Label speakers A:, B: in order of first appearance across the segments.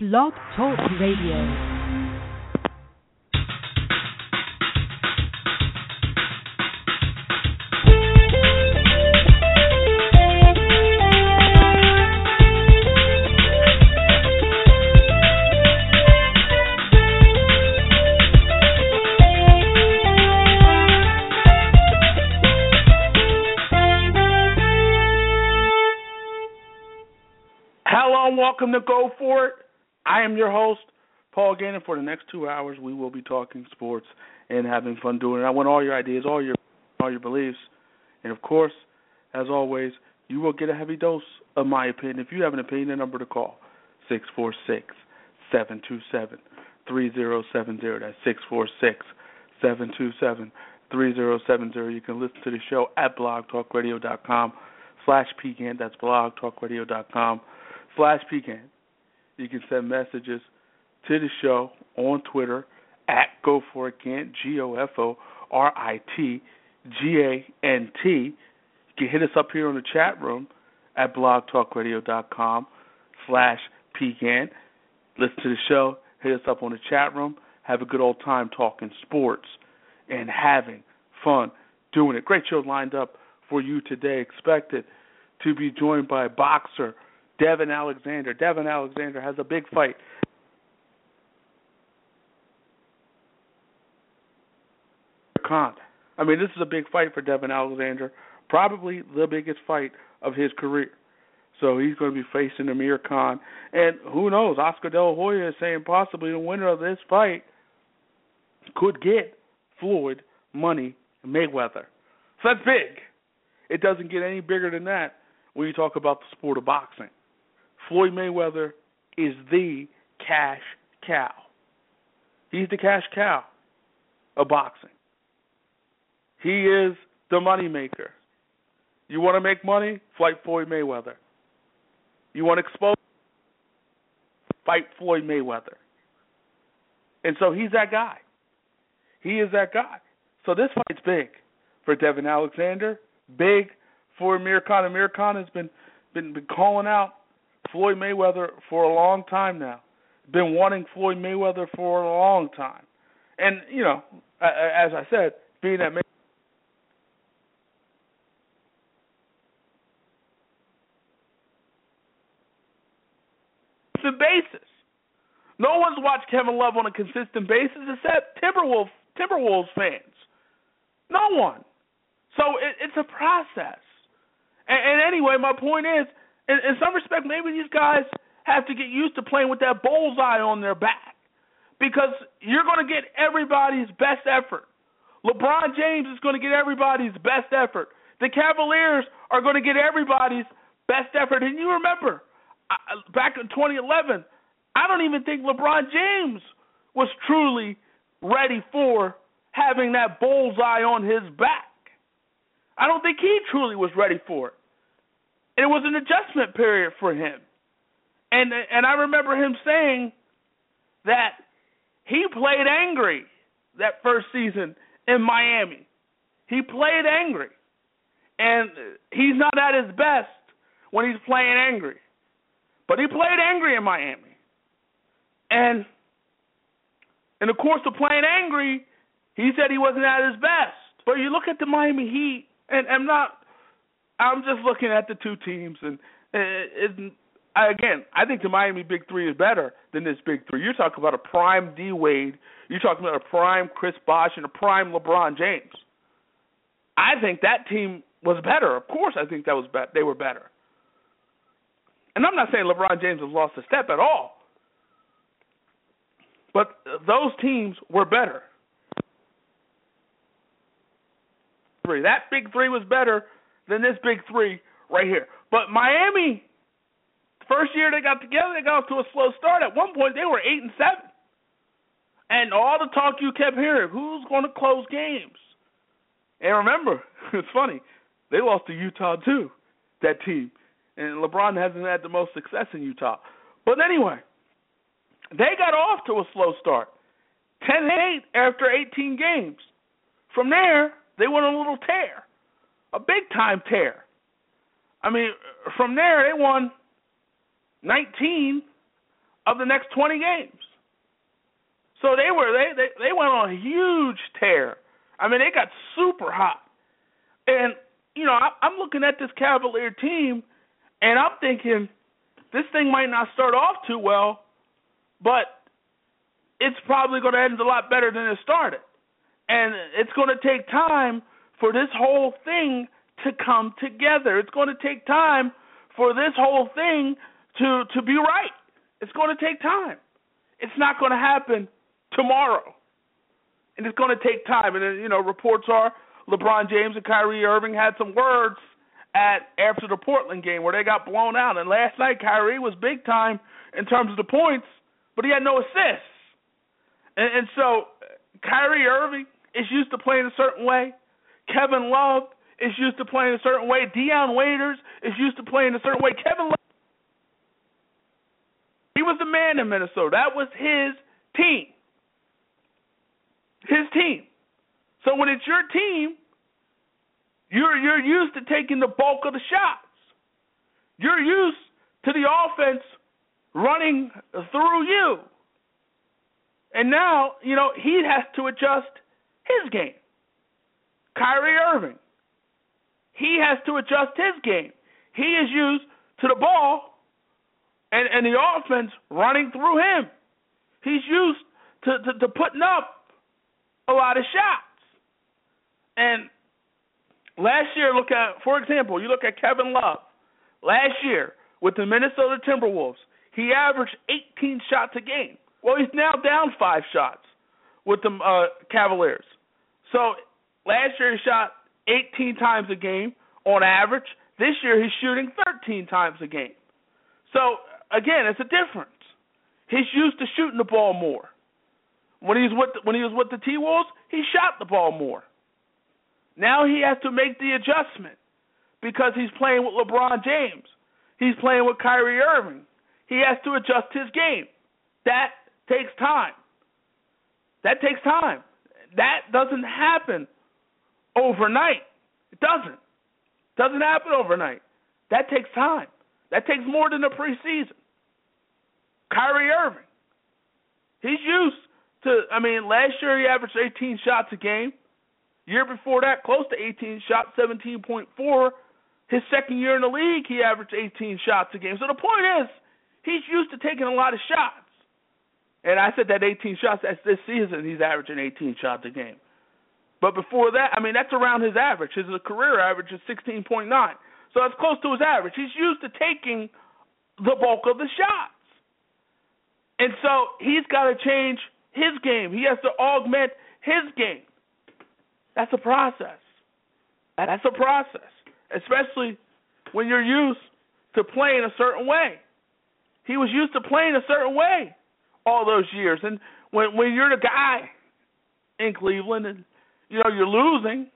A: Blog Talk Radio.
B: Welcome to Go For It. I am your host, Paul Gannon. For the next two hours, we will be talking sports and having fun doing it. I want all your ideas, all your all your beliefs, and of course, as always, you will get a heavy dose of my opinion. If you have an opinion, the number to call six four six seven two seven three zero seven zero. That's six four six seven two seven three zero seven zero. You can listen to the show at blogtalkradio.com slash pecan. That's blogtalkradio.com slash pecan. You can send messages to the show on Twitter at Go For It Gant, G O F O R I T G A N T. You can hit us up here on the chat room at blogtalkradio.com slash pecan. Listen to the show, hit us up on the chat room, have a good old time talking sports and having fun doing it. Great show lined up for you today. Expected to be joined by boxer Devon Alexander. Devon Alexander has a big fight. Khan. I mean, this is a big fight for Devon Alexander. Probably the biggest fight of his career. So he's going to be facing Amir Khan. And who knows? Oscar De La Hoya is saying possibly the winner of this fight could get Floyd Money and Mayweather. So that's big. It doesn't get any bigger than that when you talk about the sport of boxing. Floyd Mayweather is the cash cow. He's the cash cow of boxing. He is the money maker. You want to make money? Fight Floyd Mayweather. You want to expose? Fight Floyd Mayweather. And so he's that guy. He is that guy. So this fight's big for Devon Alexander. Big for Amir Khan. Amir Khan has been been, been calling out Floyd Mayweather for a long time now. Been wanting Floyd Mayweather for a long time. And you know, as I said, being that consistent basis. No one's watched Kevin Love on a consistent basis except Timberwolves Timberwolves fans. No one. So it, it's a process. And, and anyway, my point is, in, in some respect, maybe these guys have to get used to playing with that bullseye on their back because you're going to get everybody's best effort. LeBron James is going to get everybody's best effort. The Cavaliers are going to get everybody's best effort. And you remember, back in 2011, I don't even think LeBron James was truly ready for having that bullseye on his back. I don't think he truly was ready for it. And it was an adjustment period for him. And and I remember him saying that he played angry that first season in Miami. He played angry. And he's not at his best when he's playing angry. But he played angry in Miami. And in the course of playing angry, he said he wasn't at his best. But you look at the Miami Heat, and I'm not. I'm just looking at the two teams, and uh, it, it, again, I think the Miami Big Three is better than this Big Three. You're talking about a prime D Wade. You're talking about a prime Chris Bosh and a prime LeBron James. I think that team was better. Of course, I think that was be- they were better. And I'm not saying LeBron James has lost a step at all. But uh, those teams were better. That big three was better than this big three right here. But Miami, first year they got together, they got off to a slow start. At one point, they were eight and seven, and all the talk you kept hearing, who's going to close games? And remember, it's funny, they lost to Utah too. That team, and LeBron hasn't had the most success in Utah. But anyway, they got off to a slow start, 10-8 after 18 games. From there, they went on a little tear, a big time tear. I mean, from there they won 19 of the next 20 games. So they were they they they went on a huge tear. I mean, they got super hot. And you know, I, I'm looking at this Cavalier team, and I'm thinking this thing might not start off too well, but it's probably going to end a lot better than it started. And it's going to take time for this whole thing to come together. It's going to take time for this whole thing to to be right. It's going to take time. It's not going to happen tomorrow. And it's going to take time. And, you know, reports are LeBron James and Kyrie Irving had some words at after the Portland game where they got blown out. And last night, Kyrie was big time in terms of the points, but he had no assists. And, and so Kyrie Irving is used to playing a certain way. Kevin Love is used to playing a certain way. Dion Waiters is used to playing a certain way. Kevin Love, he was the man in Minnesota. That was his team his team. So when it's your team, you're you're used to taking the bulk of the shots. You're used to the offense running through you. And now, you know, he has to adjust his game. Kyrie Irving. He has to adjust his game. He is used to the ball and, and the offense running through him. He's used to, to, to putting up a lot of shots. And last year, look at, for example, you look at Kevin Love. Last year with the Minnesota Timberwolves, he averaged 18 shots a game. Well, he's now down five shots with the uh, Cavaliers. So last year he shot 18 times a game on average. This year he's shooting 13 times a game. So again, it's a difference. He's used to shooting the ball more. When he's with when he was with the T Wolves, he shot the ball more. Now he has to make the adjustment because he's playing with LeBron James. He's playing with Kyrie Irving. He has to adjust his game. That takes time. That takes time. That doesn't happen overnight. It doesn't. It doesn't happen overnight. That takes time. That takes more than a preseason. Kyrie Irving. He's used to I mean, last year he averaged 18 shots a game. Year before that, close to 18 shots, 17.4. His second year in the league, he averaged 18 shots a game. So the point is, he's used to taking a lot of shots. And I said that 18 shots that's this season he's averaging 18 shots a game. But before that, I mean that's around his average. His career average is 16.9. So that's close to his average. He's used to taking the bulk of the shots. And so he's got to change his game. He has to augment his game. That's a process. That's a process, especially when you're used to playing a certain way. He was used to playing a certain way all those years, and when when you're the guy in Cleveland, and you know you're losing,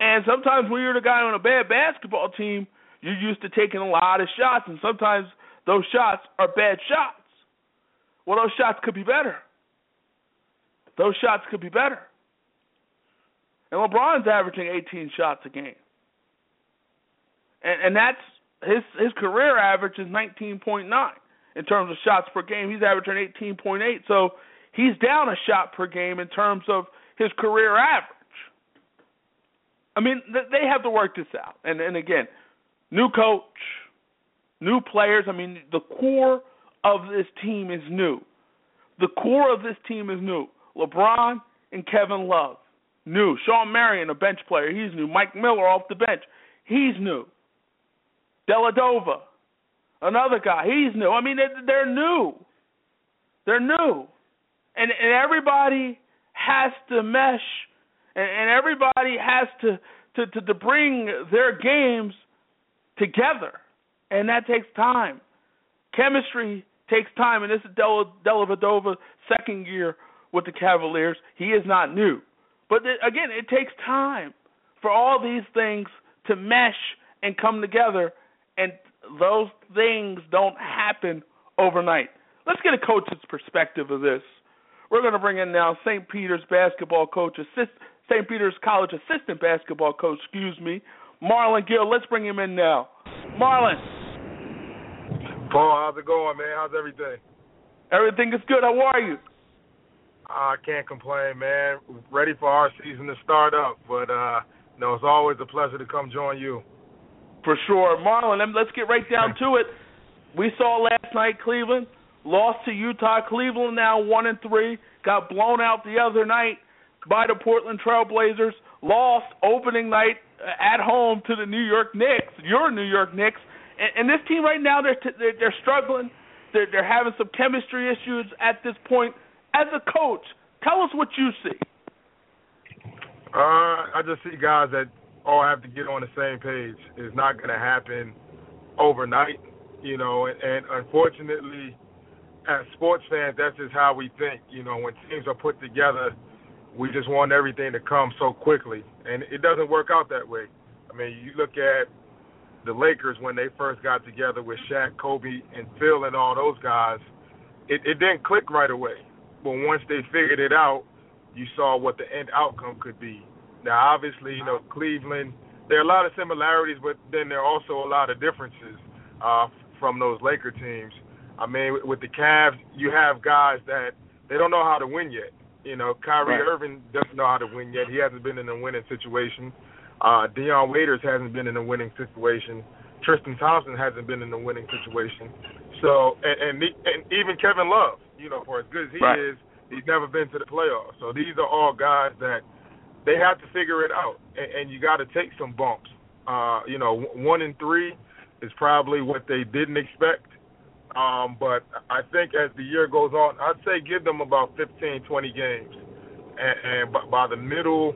B: and sometimes when you're the guy on a bad basketball team, you're used to taking a lot of shots, and sometimes those shots are bad shots. Well, those shots could be better. Those shots could be better. And LeBron's averaging 18 shots a game. And and that's his his career average is 19.9 in terms of shots per game. He's averaging 18.8. So he's down a shot per game in terms of his career average. I mean, they have to work this out. And and again, new coach, new players. I mean, the core of this team is new. The core of this team is new. LeBron and Kevin Love. New. Shawn Marion, a bench player, he's new. Mike Miller off the bench, he's new. Dellavedova, another guy, he's new. I mean, they're new. They're new, and and everybody has to mesh, and, and everybody has to, to to to bring their games together, and that takes time. Chemistry takes time, and this is Del second year with the Cavaliers. He is not new. But again, it takes time for all these things to mesh and come together, and those things don't happen overnight. Let's get a coach's perspective of this. We're going to bring in now St. Peter's basketball coach, assist, St. Peter's College assistant basketball coach, excuse me, Marlon Gill. Let's bring him in now. Marlon.
C: Paul, how's it going, man? How's everything?
B: Everything is good. How are you?
C: I can't complain, man. Ready for our season to start up, but uh, no, it's always a pleasure to come join you.
B: For sure, Marlon. Let's get right down to it. We saw last night Cleveland lost to Utah. Cleveland now one and three. Got blown out the other night by the Portland Trailblazers. Lost opening night at home to the New York Knicks. Your New York Knicks. And, and this team right now they're t- they're, they're struggling. They're, they're having some chemistry issues at this point. As a coach, tell us what you see.
C: Uh, I just see guys that all have to get on the same page. It's not going to happen overnight, you know. And, and unfortunately, as sports fans, that's just how we think. You know, when teams are put together, we just want everything to come so quickly, and it doesn't work out that way. I mean, you look at the Lakers when they first got together with Shaq, Kobe, and Phil, and all those guys. It, it didn't click right away, but once they figured it out, you saw what the end outcome could be. Now, obviously, you know, Cleveland, there are a lot of similarities, but then there are also a lot of differences uh, from those Laker teams. I mean, with the Cavs, you have guys that they don't know how to win yet. You know, Kyrie right. Irving doesn't know how to win yet. He hasn't been in a winning situation. Uh, Dion Waiters hasn't been in a winning situation. Tristan Thompson hasn't been in a winning situation. So, and and, and even Kevin Love, you know, for as good as he right. is, he's never been to the playoffs. So these are all guys that they have to figure it out, and, and you got to take some bumps. Uh, you know, one and three is probably what they didn't expect. Um, but I think as the year goes on, I'd say give them about 15, 20 games, and, and by, the middle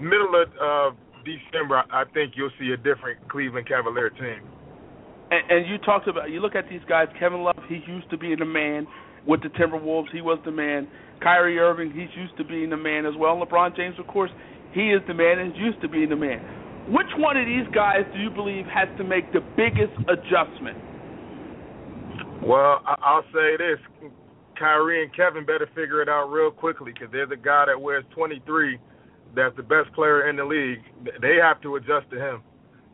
C: middle of uh, December, I think you'll see a different Cleveland Cavalier team.
B: And, and you talked about you look at these guys. Kevin Love, he used to be the man with the Timberwolves. He was the man. Kyrie Irving, he's used to being the man as well. LeBron James, of course, he is the man and used to being the man. Which one of these guys do you believe has to make the biggest adjustment?
C: Well, I'll say this: Kyrie and Kevin better figure it out real quickly because they're the guy that wears 23, that's the best player in the league. They have to adjust to him,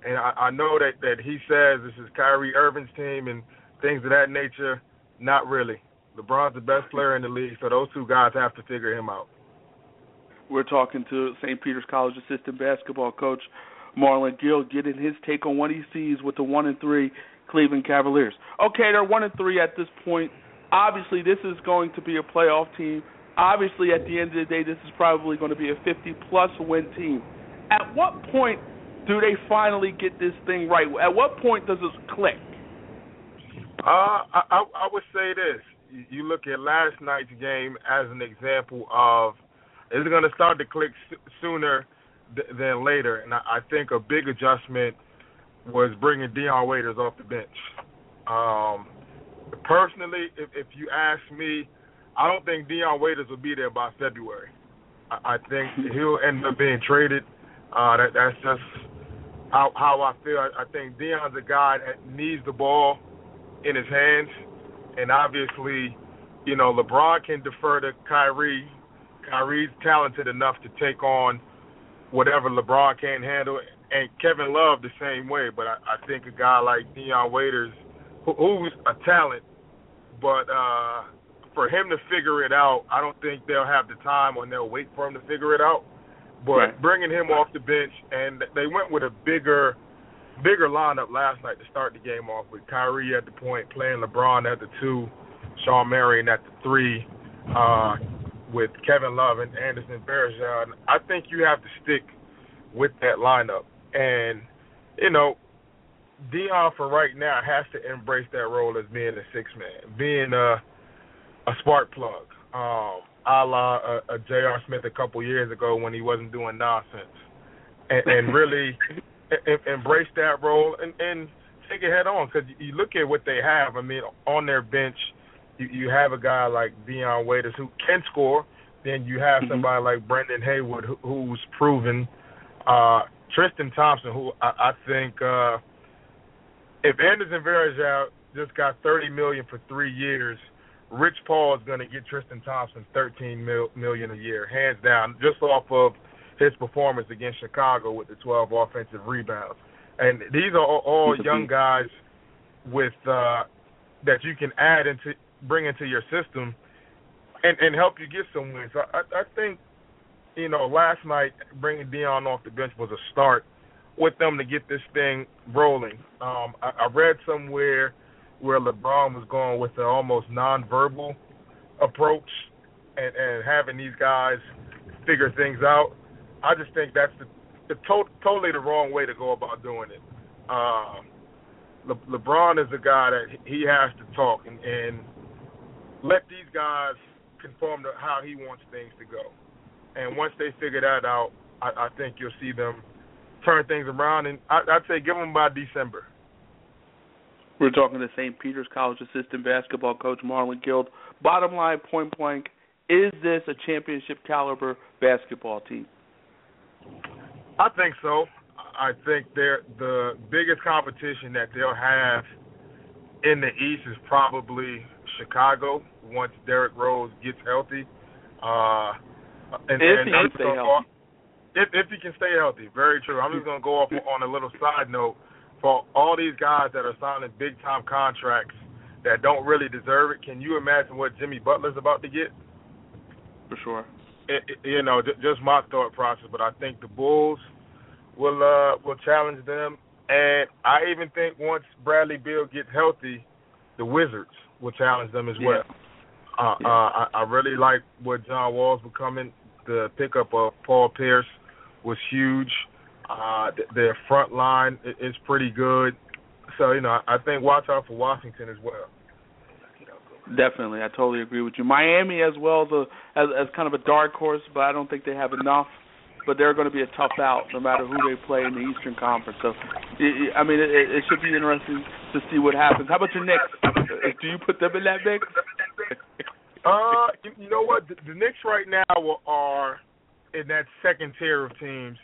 C: and I, I know that that he says this is Kyrie Irving's team and things of that nature. Not really. LeBron's the best player in the league, so those two guys have to figure him out.
B: We're talking to St. Peter's College assistant basketball coach Marlon Gill, getting his take on what he sees with the one and three Cleveland Cavaliers. Okay, they're one and three at this point. Obviously, this is going to be a playoff team. Obviously, at the end of the day, this is probably going to be a 50 plus win team. At what point do they finally get this thing right? At what point does it click?
C: Uh, I, I, I would say this you look at last night's game as an example of it's going to start to click sooner th- than later, and I, I think a big adjustment was bringing Dion Waiters off the bench. Um, personally, if, if you ask me, I don't think Dion Waiters will be there by February. I, I think he'll end up being traded. Uh, that, that's just how, how I feel. I, I think Dion's a guy that needs the ball in his hands and obviously, you know, LeBron can defer to Kyrie. Kyrie's talented enough to take on whatever LeBron can't handle, and Kevin Love the same way. But I, I think a guy like Dion Waiters, who, who's a talent, but uh, for him to figure it out, I don't think they'll have the time or they'll wait for him to figure it out. But right. bringing him off the bench, and they went with a bigger bigger lineup last night to start the game off with Kyrie at the point, playing LeBron at the two, Shawn Marion at the three, uh, with Kevin Love and Anderson Varejao. I think you have to stick with that lineup. And, you know, Dion for right now has to embrace that role as being a six man, being a a spark plug. Um, a la a, a J.R. Smith a couple years ago when he wasn't doing nonsense. And, and really embrace that role and, and take it head on. Because you look at what they have. I mean, on their bench, you, you have a guy like Dion Waiters who can score. Then you have mm-hmm. somebody like Brendan Haywood who, who's proven. Uh, Tristan Thompson, who I, I think uh, if Anderson Varejao just got thirty million for three years, Rich Paul is going to get Tristan Thompson thirteen mil, million a year, hands down, just off of his performance against Chicago with the 12 offensive rebounds. And these are all, young guys with uh, that you can add into bring into your system and and help you get some wins. I, I think you know last night bringing Dion off the bench was a start with them to get this thing rolling. Um, I, I read somewhere where LeBron was going with an almost nonverbal approach and, and having these guys figure things out. I just think that's the, the to- totally the wrong way to go about doing it. Um, Le- LeBron is a guy that he has to talk and, and let these guys conform to how he wants things to go. And once they figure that out, I, I think you'll see them turn things around. And I, I'd say give them by December.
B: We're talking to St. Peter's College assistant basketball coach Marlon Guild. Bottom line, point blank, is this a championship caliber basketball team?
C: I think so. I think they're the biggest competition that they'll have in the East is probably Chicago once Derrick Rose gets healthy. Uh, and,
B: if
C: and
B: he can stay healthy.
C: If, if he can stay healthy, very true. I'm just going to go off on a little side note for all these guys that are signing big time contracts that don't really deserve it. Can you imagine what Jimmy Butler's about to get?
B: For sure.
C: It, it, you know, just my thought process, but I think the Bulls will uh will challenge them, and I even think once Bradley Beal gets healthy, the Wizards will challenge them as
B: yeah.
C: well. Uh,
B: yeah.
C: uh, I, I really like what John Wall's becoming. The pickup of Paul Pierce was huge. Uh, their front line is pretty good. So you know, I think watch out for Washington as well.
B: Definitely, I totally agree with you. Miami as well a as, as kind of a dark horse, but I don't think they have enough. But they're going to be a tough out no matter who they play in the Eastern Conference. So, I mean, it, it should be interesting to see what happens. How about your Knicks? Do you put them in that mix?
C: Uh, you know what? The, the Knicks right now are in that second tier of teams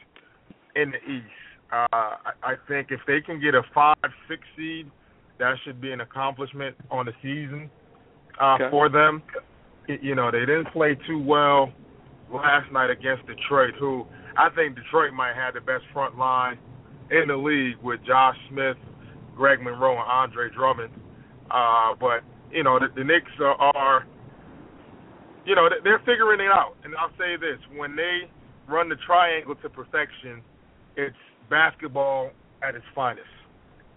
C: in the East. Uh, I, I think if they can get a five, six seed, that should be an accomplishment on the season uh,
B: okay.
C: for them. You know, they didn't play too well last night against Detroit, who I think Detroit might have the best front line in the league with Josh Smith, Greg Monroe, and Andre Drummond. Uh, but you know, the, the Knicks are, are, you know, they're figuring it out. And I'll say this: when they run the triangle to perfection, it's basketball at its finest.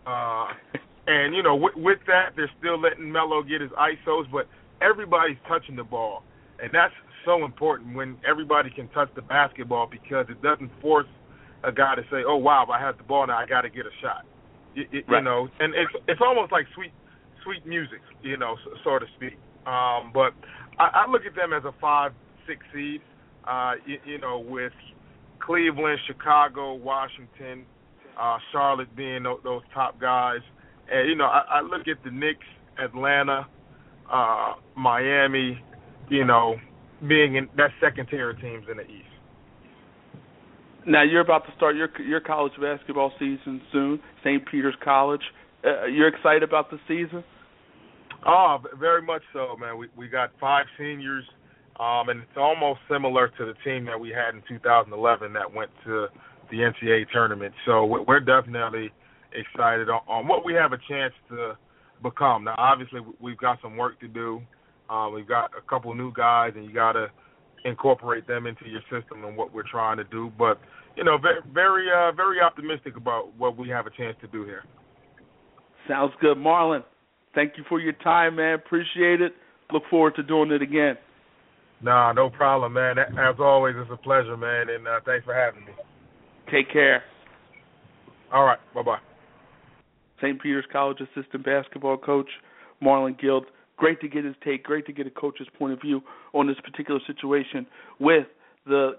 C: Uh, and you know, with, with that, they're still letting Melo get his ISOs, but everybody's touching the ball, and that's so important when everybody can touch the basketball because it doesn't force a guy to say, "Oh wow, I have the ball now, I got to get a shot." You,
B: right.
C: you know, and it's it's almost like sweet sweet music, you know, so, so to speak. Um, but I, I look at them as a five six seed. Uh, you, you know, with Cleveland, Chicago, Washington, uh, Charlotte being those, those top guys. And you know, I, I look at the Knicks, Atlanta, uh, Miami, you know, being in that second tier teams in the East.
B: Now you're about to start your your college basketball season soon, St. Peter's College. Uh, you're excited about the season?
C: Oh, very much so, man. We we got five seniors, um, and it's almost similar to the team that we had in 2011 that went to the NCAA tournament. So we're definitely excited on, on what we have a chance to become. Now, obviously, we've got some work to do. Uh, we've got a couple new guys, and you got to incorporate them into your system and what we're trying to do. But you know, very, very, uh, very optimistic about what we have a chance to do here.
B: Sounds good, Marlon. Thank you for your time, man. Appreciate it. Look forward to doing it again.
C: Nah, no problem, man. As always, it's a pleasure, man, and uh, thanks for having me.
B: Take care.
C: All right. Bye bye.
B: St. Peter's College assistant basketball coach Marlon Guild. Great to get his take. Great to get a coach's point of view on this particular situation with the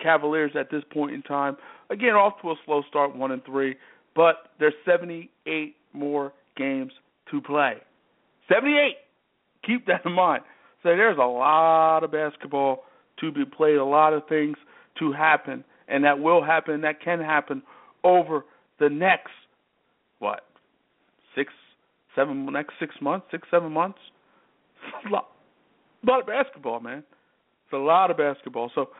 B: Cavaliers at this point in time. Again, off to a slow start, one and three, but there's 78 more games to play. 78. Keep that in mind. So there's a lot of basketball to be played, a lot of things to happen, and that will happen, that can happen over the next what six, seven, next six months, six, seven months. a lot, a lot of basketball, man. It's a lot of basketball. So,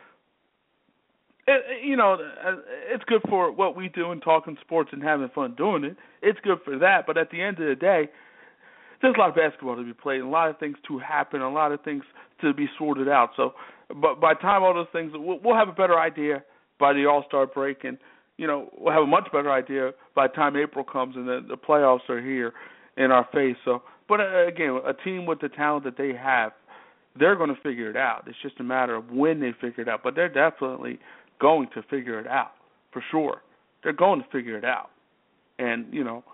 B: it, you know, uh, it's good for what we do and talking sports and having fun doing it. It's good for that. But at the end of the day, there's a lot of basketball to be played, and a lot of things to happen, a lot of things to be sorted out. So, but by the time all those things, we'll, we'll have a better idea by the All Star break, and you know we'll have a much better idea by the time April comes and the, the playoffs are here in our face. So, but uh, again, a team with the talent that they have, they're going to figure it out. It's just a matter of when they figure it out. But they're definitely going to figure it out for sure. They're going to figure it out, and you know,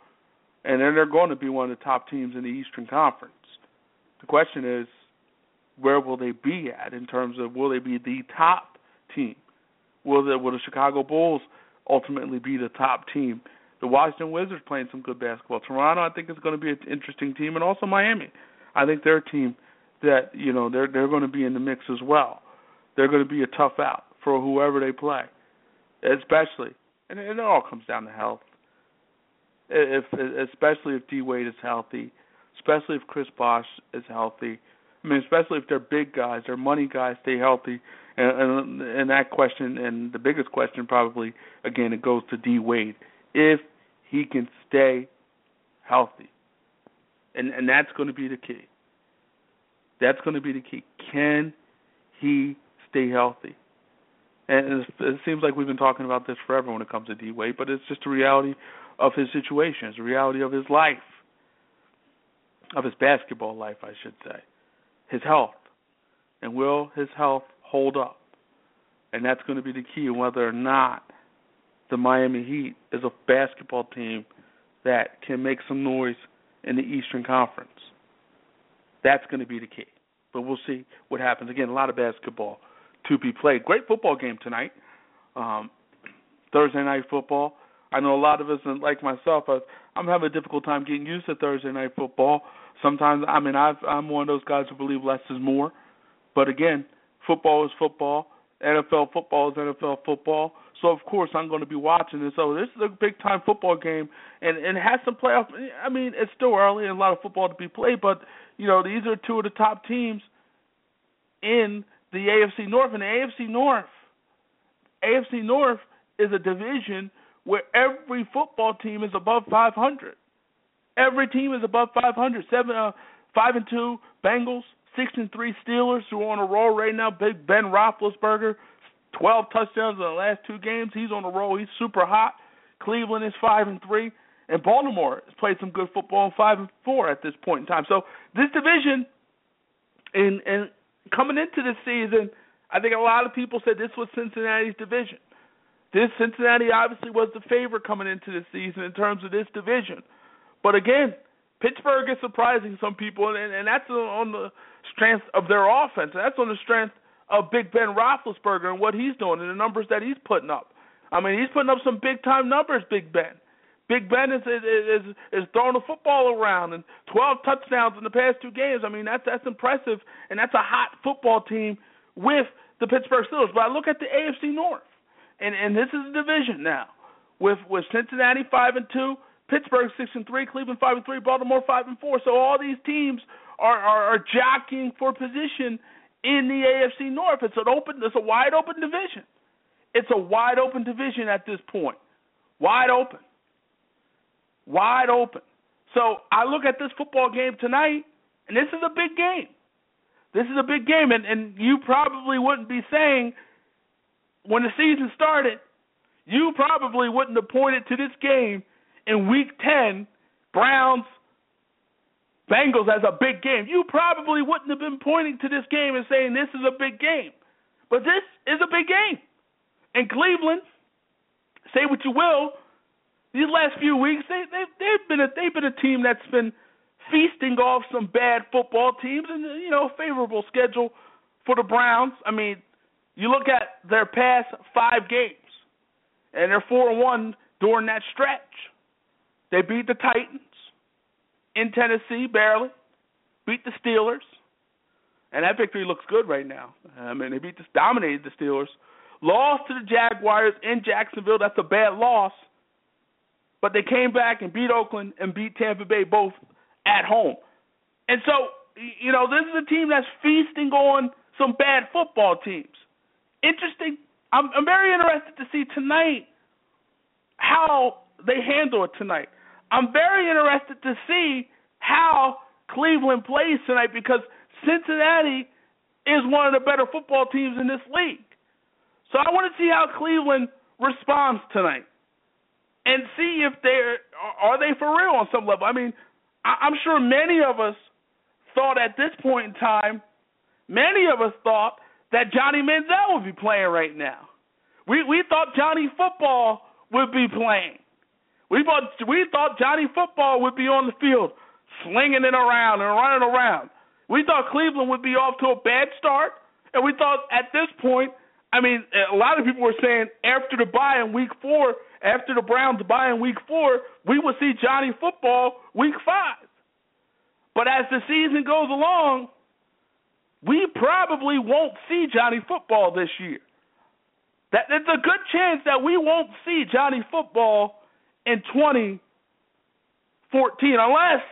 B: and then they're going to be one of the top teams in the Eastern Conference. The question is, where will they be at in terms of will they be the top team? Will the will the Chicago Bulls ultimately be the top team? The Washington Wizards playing some good basketball. Toronto, I think, is going to be an interesting team, and also Miami. I think they're a team that you know they're they're going to be in the mix as well. They're going to be a tough out for whoever they play, especially, and it all comes down to health. If especially if D Wade is healthy, especially if Chris Bosh is healthy. I mean, especially if they're big guys, they're money guys, stay healthy. And, and and that question, and the biggest question probably, again, it goes to D Wade. If he can stay healthy, and and that's going to be the key. That's going to be the key. Can he stay healthy? And it seems like we've been talking about this forever when it comes to D Wade, but it's just a reality of his situation. It's a reality of his life, of his basketball life, I should say. His health. And will his health hold up? And that's going to be the key whether or not the Miami Heat is a basketball team that can make some noise in the Eastern Conference. That's going to be the key. But we'll see what happens. Again, a lot of basketball to be played. Great football game tonight. Um, Thursday night football. I know a lot of us, like myself, I'm having a difficult time getting used to Thursday night football. Sometimes, I mean, I've, I'm one of those guys who believe less is more. But again, football is football. NFL football is NFL football. So of course I'm going to be watching this. So this is a big time football game, and and it has some playoff. I mean, it's still early and a lot of football to be played, but you know these are two of the top teams in the AFC North, and the AFC North, AFC North is a division where every football team is above 500. Every team is above 500. Seven, uh, five and two Bengals, six and three Steelers who are on a roll right now. Big Ben Roethlisberger, 12 touchdowns in the last two games. He's on a roll. He's super hot. Cleveland is five and three, and Baltimore has played some good football, five and four at this point in time. So this division, in and coming into this season, I think a lot of people said this was Cincinnati's division. This Cincinnati obviously was the favorite coming into the season in terms of this division. But again, Pittsburgh is surprising some people, and, and that's on the strength of their offense. That's on the strength of Big Ben Roethlisberger and what he's doing and the numbers that he's putting up. I mean, he's putting up some big time numbers, Big Ben. Big Ben is is is, is throwing the football around and 12 touchdowns in the past two games. I mean, that's that's impressive, and that's a hot football team with the Pittsburgh Steelers. But I look at the AFC North, and and this is a division now with with Cincinnati five and two, Pittsburgh six and three, Cleveland five and three, Baltimore five and four. So all these teams are are, are jockeying for position in the AFC North. It's an open, it's a wide open division. It's a wide open division at this point, wide open, wide open. So I look at this football game tonight, and this is a big game. This is a big game, and, and you probably wouldn't be saying when the season started, you probably wouldn't have pointed to this game in week 10, Browns Bengals as a big game. You probably wouldn't have been pointing to this game and saying this is a big game. But this is a big game. And Cleveland, say what you will, these last few weeks they they they've been a they've been a team that's been feasting off some bad football teams and you know favorable schedule for the Browns. I mean, you look at their past five games, and they're four and one during that stretch. They beat the Titans in Tennessee, barely beat the Steelers, and that victory looks good right now. I mean, they beat the, dominated the Steelers. Lost to the Jaguars in Jacksonville. That's a bad loss, but they came back and beat Oakland and beat Tampa Bay both at home. And so, you know, this is a team that's feasting on some bad football teams. Interesting. I'm, I'm very interested to see tonight how they handle it tonight. I'm very interested to see how Cleveland plays tonight because Cincinnati is one of the better football teams in this league. So I want to see how Cleveland responds tonight and see if they're are they for real on some level. I mean, I'm sure many of us thought at this point in time, many of us thought that Johnny Manziel would be playing right now. We we thought Johnny Football would be playing. We thought we thought Johnny Football would be on the field, slinging it around and running around. We thought Cleveland would be off to a bad start, and we thought at this point, I mean, a lot of people were saying after the bye in Week Four, after the Browns bye in Week Four, we would see Johnny Football Week Five. But as the season goes along, we probably won't see Johnny Football this year. That there's a good chance that we won't see Johnny Football in 2014 unless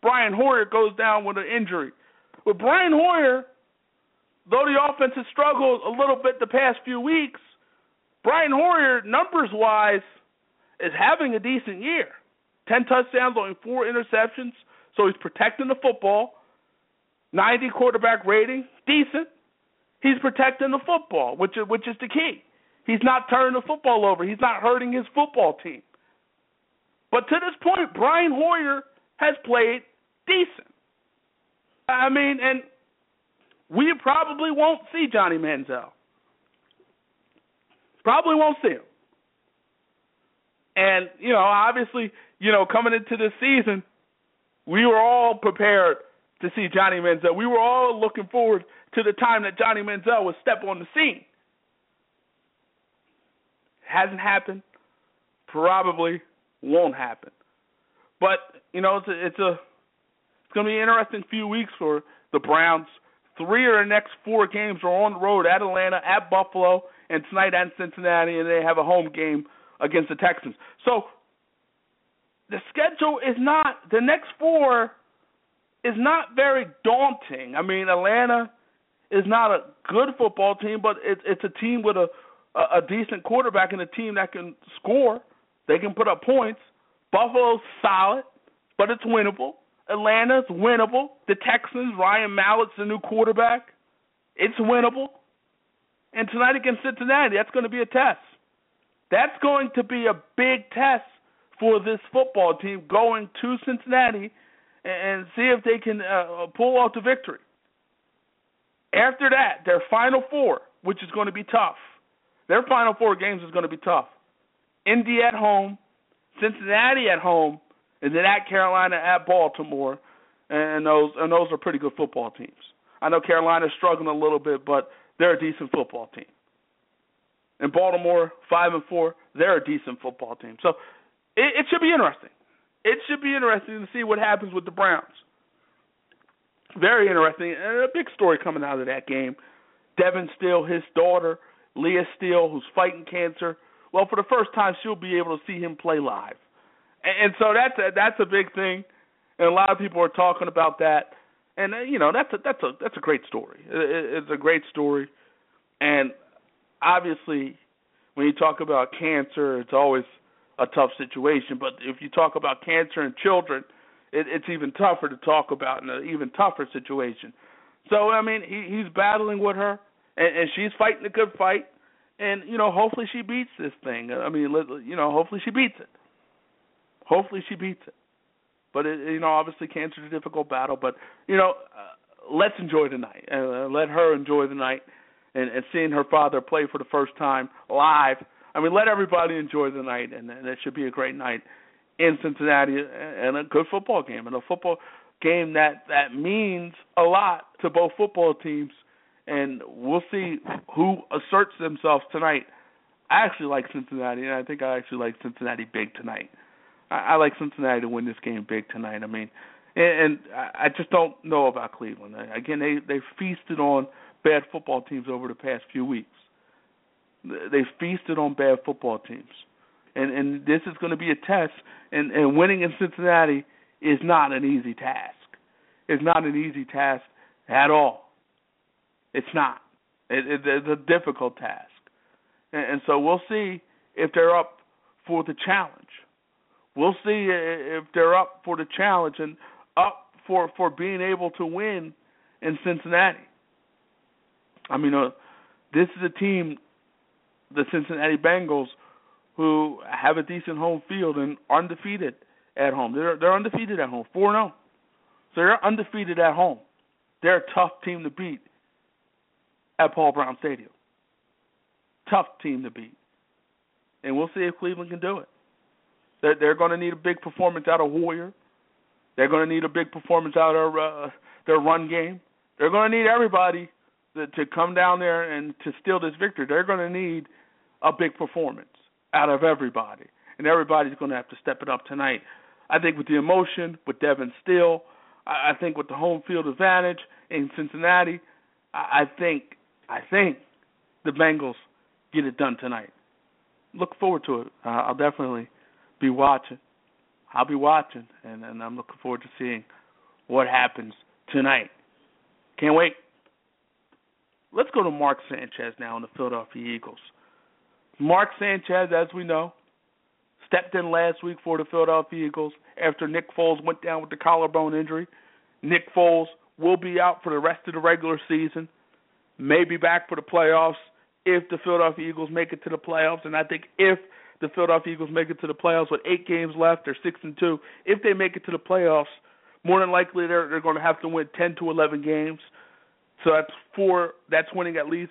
B: Brian Hoyer goes down with an injury. With Brian Hoyer, though the offense has struggled a little bit the past few weeks, Brian Hoyer, numbers wise, is having a decent year. 10 touchdowns, only four interceptions, so he's protecting the football. 90 quarterback rating, decent. He's protecting the football, which is, which is the key. He's not turning the football over. He's not hurting his football team. But to this point, Brian Hoyer has played decent. I mean, and we probably won't see Johnny Manziel. Probably won't see him. And, you know, obviously, you know, coming into this season, we were all prepared to see Johnny Manziel. We were all looking forward to the time that Johnny Manziel would step on the scene. Hasn't happened. Probably won't happen. But you know, it's a, it's a it's going to be an interesting few weeks for the Browns. Three of their next four games are on the road at Atlanta, at Buffalo, and tonight at Cincinnati, and they have a home game against the Texans. So the schedule is not the next four is not very daunting. I mean, Atlanta is not a good football team, but it's it's a team with a a, a decent quarterback and a team that can score. They can put up points. Buffalo's solid, but it's winnable. Atlanta's winnable. The Texans, Ryan Mallett's the new quarterback. It's winnable. And tonight against Cincinnati, that's going to be a test. That's going to be a big test for this football team going to Cincinnati and see if they can uh, pull off the victory. After that, their final four, which is going to be tough. Their final four games is going to be tough. Indy at home, Cincinnati at home, and then at Carolina, at Baltimore, and those and those are pretty good football teams. I know Carolina's struggling a little bit, but they're a decent football team. And Baltimore, five and four, they're a decent football team. So it, it should be interesting. It should be interesting to see what happens with the Browns. Very interesting, and a big story coming out of that game. Devon Still, his daughter, Leah Still, who's fighting cancer. Well, for the first time, she'll be able to see him play live, and, and so that's a, that's a big thing, and a lot of people are talking about that. And uh, you know that's a that's a that's a great story. It, it's a great story, and obviously, when you talk about cancer, it's always a tough situation. But if you talk about cancer in children, it, it's even tougher to talk about in an even tougher situation. So I mean, he, he's battling with her, and, and she's fighting a good fight, and you know, hopefully she beats this thing. I mean, you know, hopefully she beats it. Hopefully she beats it. But it, you know, obviously cancer's a difficult battle. But you know, uh, let's enjoy the night. Uh, let her enjoy the night, and, and seeing her father play for the first time live I mean, let everybody enjoy the night, and, and it should be a great night in Cincinnati and a good football game and a football game that that means a lot to both football teams. And we'll see who asserts themselves tonight. I actually like Cincinnati, and I think I actually like Cincinnati big tonight. I, I like Cincinnati to win this game big tonight. I mean, and, and I just don't know about Cleveland. Again, they they feasted on bad football teams over the past few weeks. They feasted on bad football teams, and and this is going to be a test. And and winning in Cincinnati is not an easy task. It's not an easy task at all. It's not. It, it, it's a difficult task, and, and so we'll see if they're up for the challenge. We'll see if they're up for the challenge and up for for being able to win in Cincinnati. I mean, uh, this is a team, the Cincinnati Bengals, who have a decent home field and are undefeated at home. They're they're undefeated at home, four zero. So they're undefeated at home. They're a tough team to beat at Paul Brown Stadium. Tough team to beat, and we'll see if Cleveland can do it. They're, they're going to need a big performance out of Hoyer. They're going to need a big performance out of uh, their run game. They're going to need everybody to, to come down there and to steal this victory. They're going to need a big performance out of everybody, and everybody's going to have to step it up tonight. I think with the emotion, with Devon Still, I, think with the home field advantage in Cincinnati, I, think I think the Bengals get it done tonight. Look forward to it. Uh, I'll definitely be watching. I'll be watching, and, and I'm looking forward to seeing what happens tonight. Can't wait. Let's go to Mark Sanchez now in the Philadelphia Eagles. Mark Sanchez, as we know, stepped in last week for the Philadelphia Eagles after Nick Foles went down with the collarbone injury. Nick Foles will be out for the rest of the regular season, maybe back for the playoffs if the Philadelphia Eagles make it to the playoffs. And I think if the Philadelphia Eagles make it to the playoffs with eight games left, they're six and two. If they make it to the playoffs, more than likely they're they're going to have to win ten to eleven games. So that's four. That's winning at least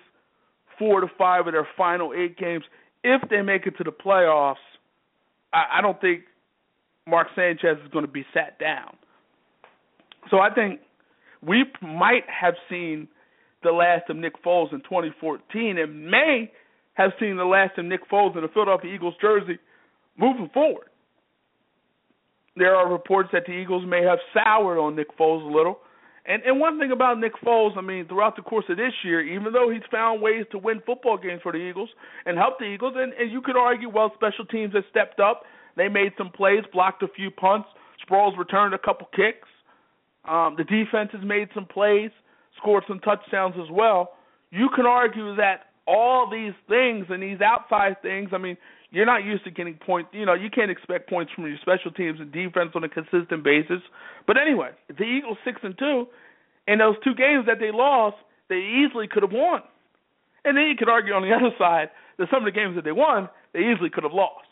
B: four to five of their final eight games. If they make it to the playoffs, I, I don't think Mark Sanchez is going to be sat down. So I think we might have seen the last of Nick Foles in 2014, and may have seen the last of Nick Foles in the Philadelphia Eagles jersey moving forward. There are reports that the Eagles may have soured on Nick Foles a little. And and one thing about Nick Foles, I mean, throughout the course of this year, even though he's found ways to win football games for the Eagles and help the Eagles, and, and you could argue, well, special teams have stepped up. They made some plays, blocked a few punts. Sproles returned a couple kicks. Um, the defense has made some plays, scored some touchdowns as well. You can argue that all these things and these outside things. I mean, you're not used to getting points. You know, you can't expect points from your special teams and defense on a consistent basis. But anyway, the Eagles six and two, in those two games that they lost, they easily could have won. And then you could argue on the other side that some of the games that they won, they easily could have lost.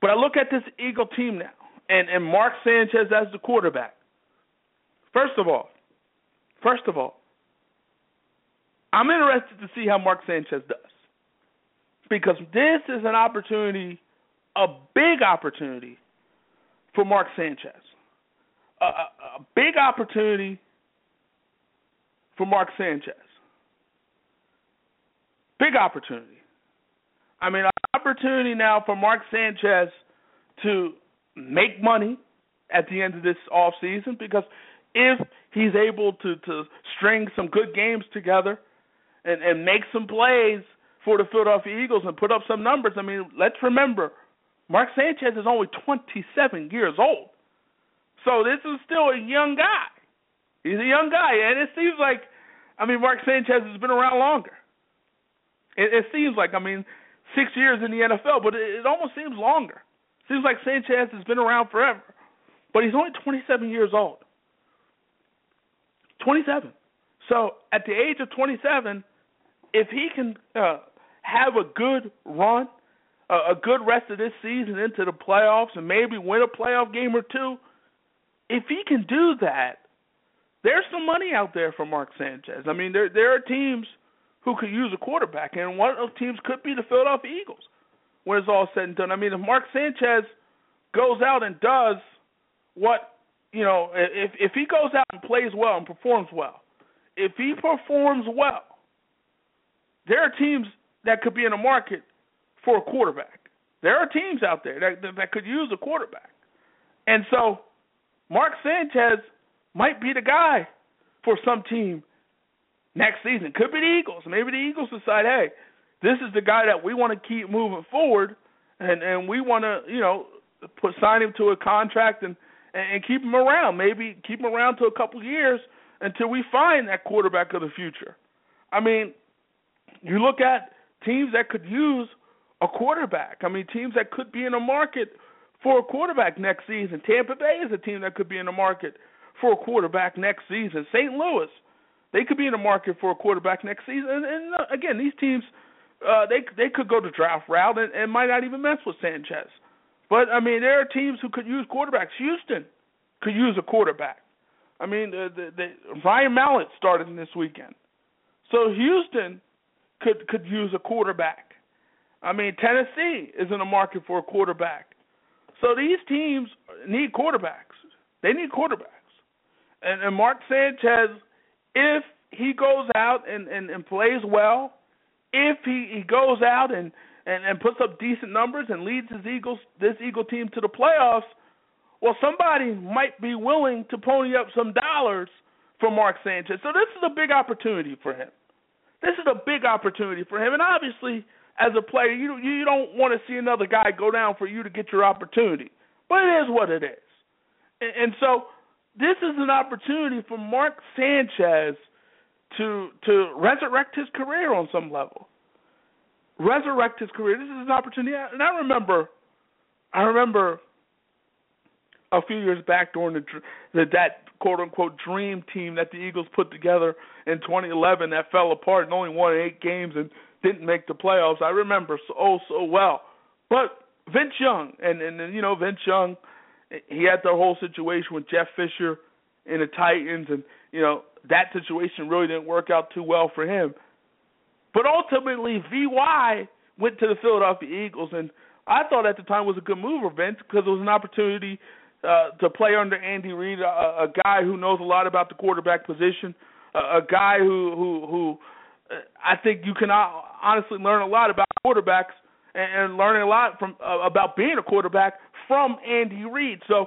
B: But I look at this Eagle team now, and and Mark Sanchez as the quarterback. First of all, first of all, I'm interested to see how Mark Sanchez does. Because this is an opportunity, a big opportunity for Mark Sanchez. A, a, a big opportunity for Mark Sanchez. Big opportunity. I mean, an opportunity now for Mark Sanchez to make money at the end of this off season because if he's able to to string some good games together and and make some plays for the Philadelphia Eagles and put up some numbers. I mean, let's remember, Mark Sanchez is only 27 years old, so this is still a young guy. He's a young guy, and it seems like, I mean, Mark Sanchez has been around longer. It, it seems like, I mean, six years in the NFL, but it, it almost seems longer. Seems like Sanchez has been around forever, but he's only 27 years old. 27. So at the age of 27, if he can uh, have a good run, uh, a good rest of this season into the playoffs, and maybe win a playoff game or two, if he can do that, there's some money out there for Mark Sanchez. I mean, there there are teams who could use a quarterback, and one of those teams could be the Philadelphia Eagles when it's all said and done. I mean, if Mark Sanchez goes out and does what you know, if if he goes out and plays well and performs well, if he performs well, there are teams that could be in the market for a quarterback. There are teams out there that, that, that could use a quarterback. And so Mark Sanchez might be the guy for some team next season. Could be the Eagles. Maybe the Eagles decide, hey, this is the guy that we want to keep moving forward, and and we want to, you know, put sign him to a contract and and keep him around. Maybe keep him around to a couple years until we find that quarterback of the future. I mean, you look at teams that could use a quarterback. I mean, teams that could be in the market for a quarterback next season. Tampa Bay is a team that could be in the market for a quarterback next season. St. Louis, they could be in the market for a quarterback next season. And, and uh, again, these teams, uh, they they could go the draft route and, and might not even mess with Sanchez. But I mean, there are teams who could use quarterbacks. Houston could use a quarterback. I mean, the, the, the Ryan Mallett started this weekend, so Houston could could use a quarterback. I mean, Tennessee is in the market for a quarterback. So these teams need quarterbacks. They need quarterbacks. And, and Mark Sanchez, if he goes out and, and, and plays well, if he, he goes out and, and, and puts up decent numbers and leads his Eagles this Eagle team to the playoffs, well somebody might be willing to pony up some dollars for Mark Sanchez. So this is a big opportunity for him. This is a big opportunity for him. And obviously as a player, you you don't want to see another guy go down for you to get your opportunity. But it is what it is. And, and so this is an opportunity for Mark Sanchez to to resurrect his career on some level. Resurrect his career. This is an opportunity. And I remember, I remember a few years back during the, the that quote unquote dream team that the Eagles put together in 2011 that fell apart and only won eight games and didn't make the playoffs. I remember so oh so well. But Vince Young and and you know Vince Young, he had the whole situation with Jeff Fisher in the Titans, and you know that situation really didn't work out too well for him. But ultimately, VY went to the Philadelphia Eagles, and I thought at the time was a good move for Vince because it was an opportunity uh, to play under Andy Reid, a, a guy who knows a lot about the quarterback position, a, a guy who who who I think you can honestly learn a lot about quarterbacks and, and learning a lot from uh, about being a quarterback from Andy Reid. So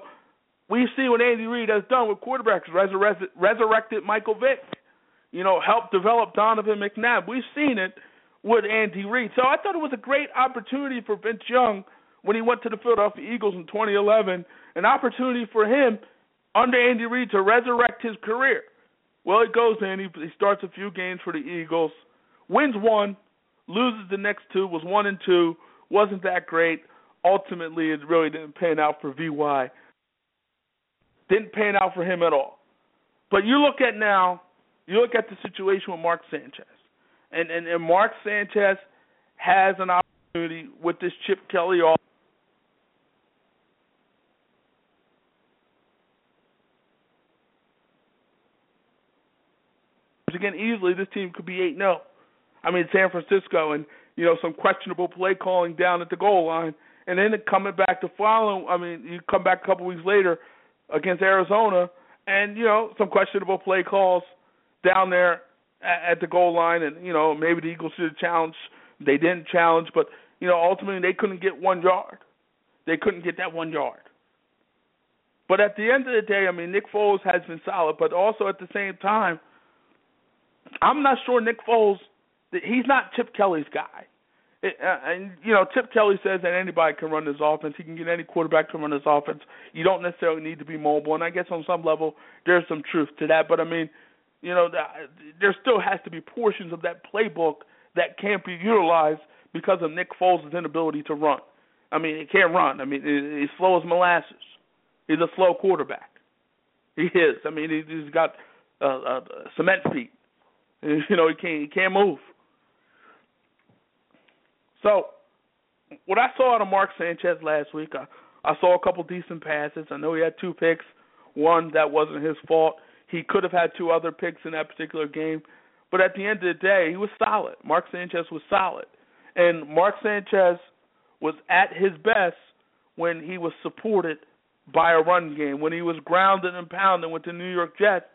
B: we see what Andy Reid has done with quarterbacks, resurrected Michael Vick, you know, helped develop Donovan McNabb. We've seen it with Andy Reid. So I thought it was a great opportunity for Vince Young when he went to the Philadelphia Eagles in 2011, an opportunity for him under Andy Reid to resurrect his career. Well, it goes in. He, he starts a few games for the Eagles, wins one, loses the next two, was one and two, wasn't that great. Ultimately, it really didn't pan out for VY. Didn't pan out for him at all. But you look at now, you look at the situation with Mark Sanchez, and and, and Mark Sanchez has an opportunity with this Chip Kelly off again, easily this team could be 8 0. I mean, San Francisco and, you know, some questionable play calling down at the goal line. And then coming back to follow, I mean, you come back a couple weeks later against Arizona and, you know, some questionable play calls down there at, at the goal line. And, you know, maybe the Eagles should have challenged. They didn't challenge, but, you know, ultimately they couldn't get one yard. They couldn't get that one yard. But at the end of the day, I mean, Nick Foles has been solid, but also at the same time – I'm not sure Nick Foles. He's not Chip Kelly's guy. Uh, and you know, Chip Kelly says that anybody can run this offense. He can get any quarterback to run this offense. You don't necessarily need to be mobile, and I guess on some level there's some truth to that. But I mean, you know, there still has to be portions of that playbook that can't be utilized because of Nick Foles' inability to run. I mean, he can't run. I mean, he's slow as molasses. He's a slow quarterback. He is. I mean, he's got uh, uh, cement feet. You know, he can't he can't move. So, what I saw out of Mark Sanchez last week, I, I saw a couple decent passes. I know he had two picks. One that wasn't his fault. He could have had two other picks in that particular game, but at the end of the day, he was solid. Mark Sanchez was solid, and Mark Sanchez was at his best when he was supported by a run game. When he was grounded and pounded with the New York Jets,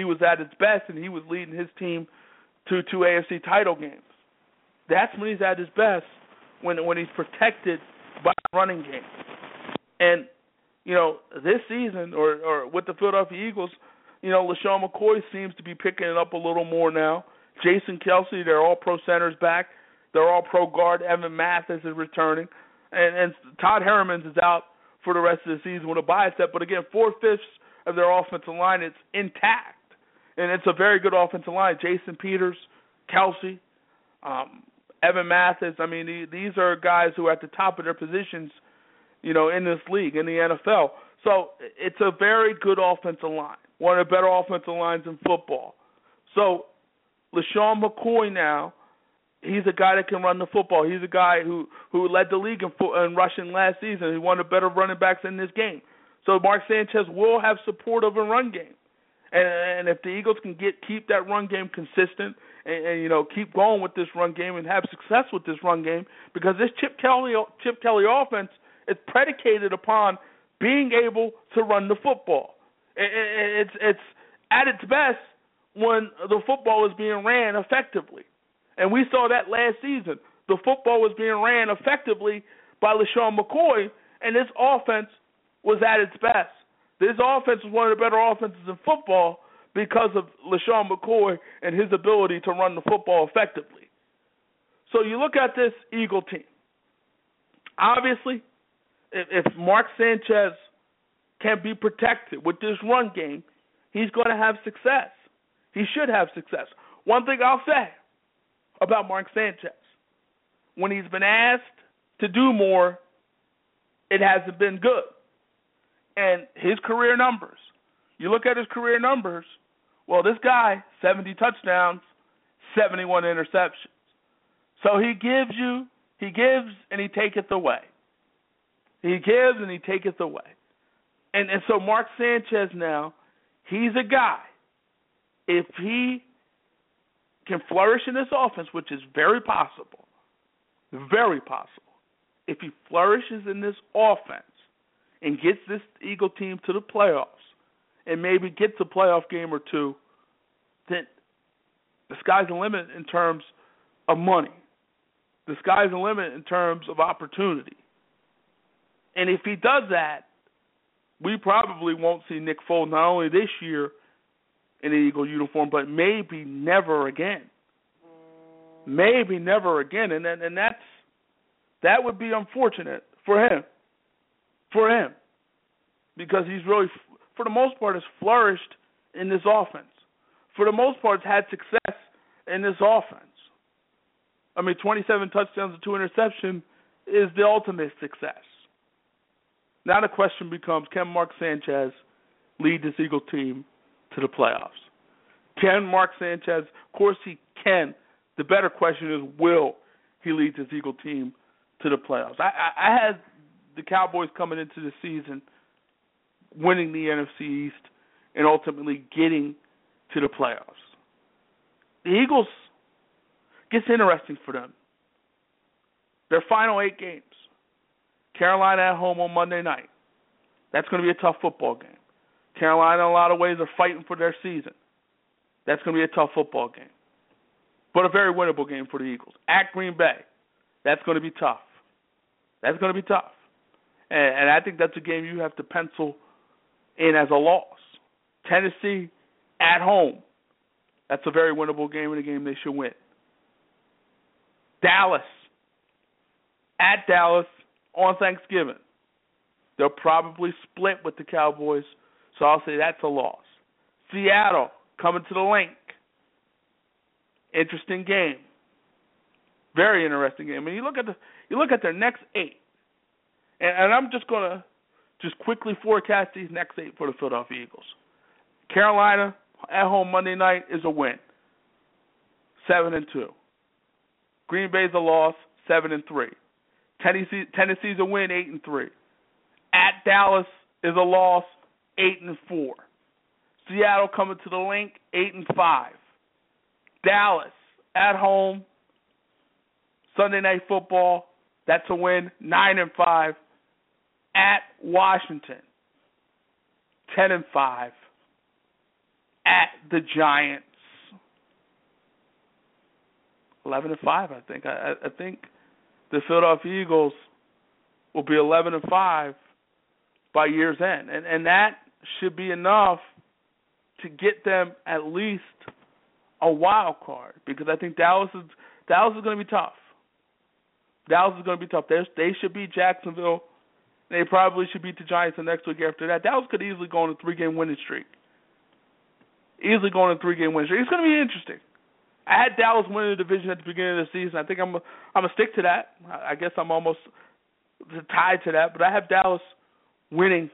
B: he was at his best and he was leading his team to two AFC title games. That's when he's at his best when when he's protected by a running game. And you know this season or or with the Philadelphia Eagles, you know LeSean McCoy seems to be picking it up a little more now. Jason Kelce, they're all pro centers back. They're all pro guard. Evan Mathis is returning, and and Todd Herremans is out for the rest of the season with a bicep. But again, four fifths of their offensive line is intact and it's a very good offensive line. Jason Peters, Kelce, um, Evan Mathis. I mean, these are guys who are at the top of their positions, you know, in this league in the NFL. So it's a very good offensive line, one of the better offensive lines in football. So LeSean McCoy now, he's a guy that can run the football. He's a guy who who led the league in, in rushing last season. He's one of the better running backs in this game. So Mark Sanchez will have support of a run game. And, if the Eagles can get keep that run game consistent and, and you know keep going with this run game and have success with this run game, because this Chip Kelly Chip Kelly offense is predicated upon being able to run the football. It's it's at its best when the football is being ran effectively, and we saw that last season. The football was being ran effectively by LeSean McCoy, and this offense was at its best. This offense is one of the better offenses in football because of LeSean McCoy and his ability to run the football effectively. So you look at this Eagle team. Obviously, if, if Mark Sanchez can be protected with this run game, he's going to have success. He should have success. One thing I'll say about Mark Sanchez when he's been asked to do more, it hasn't been good and his career numbers. You look at his career numbers. Well, this guy, 70 touchdowns, 71 interceptions. So he gives you, he gives and he taketh away. He gives and he taketh away. And and so Mark Sanchez now, he's a guy. If he can flourish in this offense, which is very possible, very possible. If he flourishes in this offense, and gets this Eagle team to the playoffs and maybe gets a playoff game or two, then the sky's the limit in terms of money. The sky's the limit in terms of opportunity. And if he does that, we probably won't see Nick Foles not only this year in the Eagle uniform, but maybe never again. Maybe never again, and and, and that's that would be unfortunate for him for him because he's really, for the most part, has flourished in this offense. For the most part, has had success in this offense. I mean, 27 touchdowns and two interceptions is the ultimate success. Now the question becomes: Can Mark Sanchez lead this Eagle team to the playoffs? Can Mark Sanchez? Of course, he can. The better question is, will he lead this Eagle team to the playoffs? I, I, I had the Cowboys coming into the season winning the NFC East and ultimately getting to the playoffs. The Eagles gets interesting for them. Their final eight games. Carolina at home on Monday night. That's going to be a tough football game. Carolina, in a lot of ways, are fighting for their season. That's going to be a tough football game. But a very winnable game for the Eagles. At Green Bay. That's going to be tough. That's going to be tough and, and I think that's a game you have to pencil in as a loss. Tennessee at home, that's a very winnable game and a game they should win. Dallas at Dallas on Thanksgiving, they'll probably split with the Cowboys, so I'll say that's a loss. Seattle coming to the Linc, interesting game, very interesting game. And you look at the you look at their next eight and, and I'm just going to just quickly forecast these next eight for the Philadelphia Eagles. Carolina at home Monday night is a win, seven and two. Green Bay's a loss, seven and three. Tennessee Tennessee's a win, eight and three. At Dallas is a loss, eight and four. Seattle coming to the Linc, eight and five. Dallas at home, Sunday night football, that's a win, nine and five at Washington, ten and five. At the Giants, eleven and five. I think. I, I think the Philadelphia Eagles will be eleven and five by year's end, and and that should be enough to get them at least a wild card because I think Dallas is Dallas is going to be tough. Dallas is going to be tough. They they should beat Jacksonville they probably should beat the Giants the next week after that. Dallas could easily go on a three game winning streak. Easily go on a three game winning streak. It's going to be interesting. I had Dallas winning the division at the beginning of the season. I think I'm I'm gonna stick to that. I guess I'm almost tied to that, but I have Dallas winning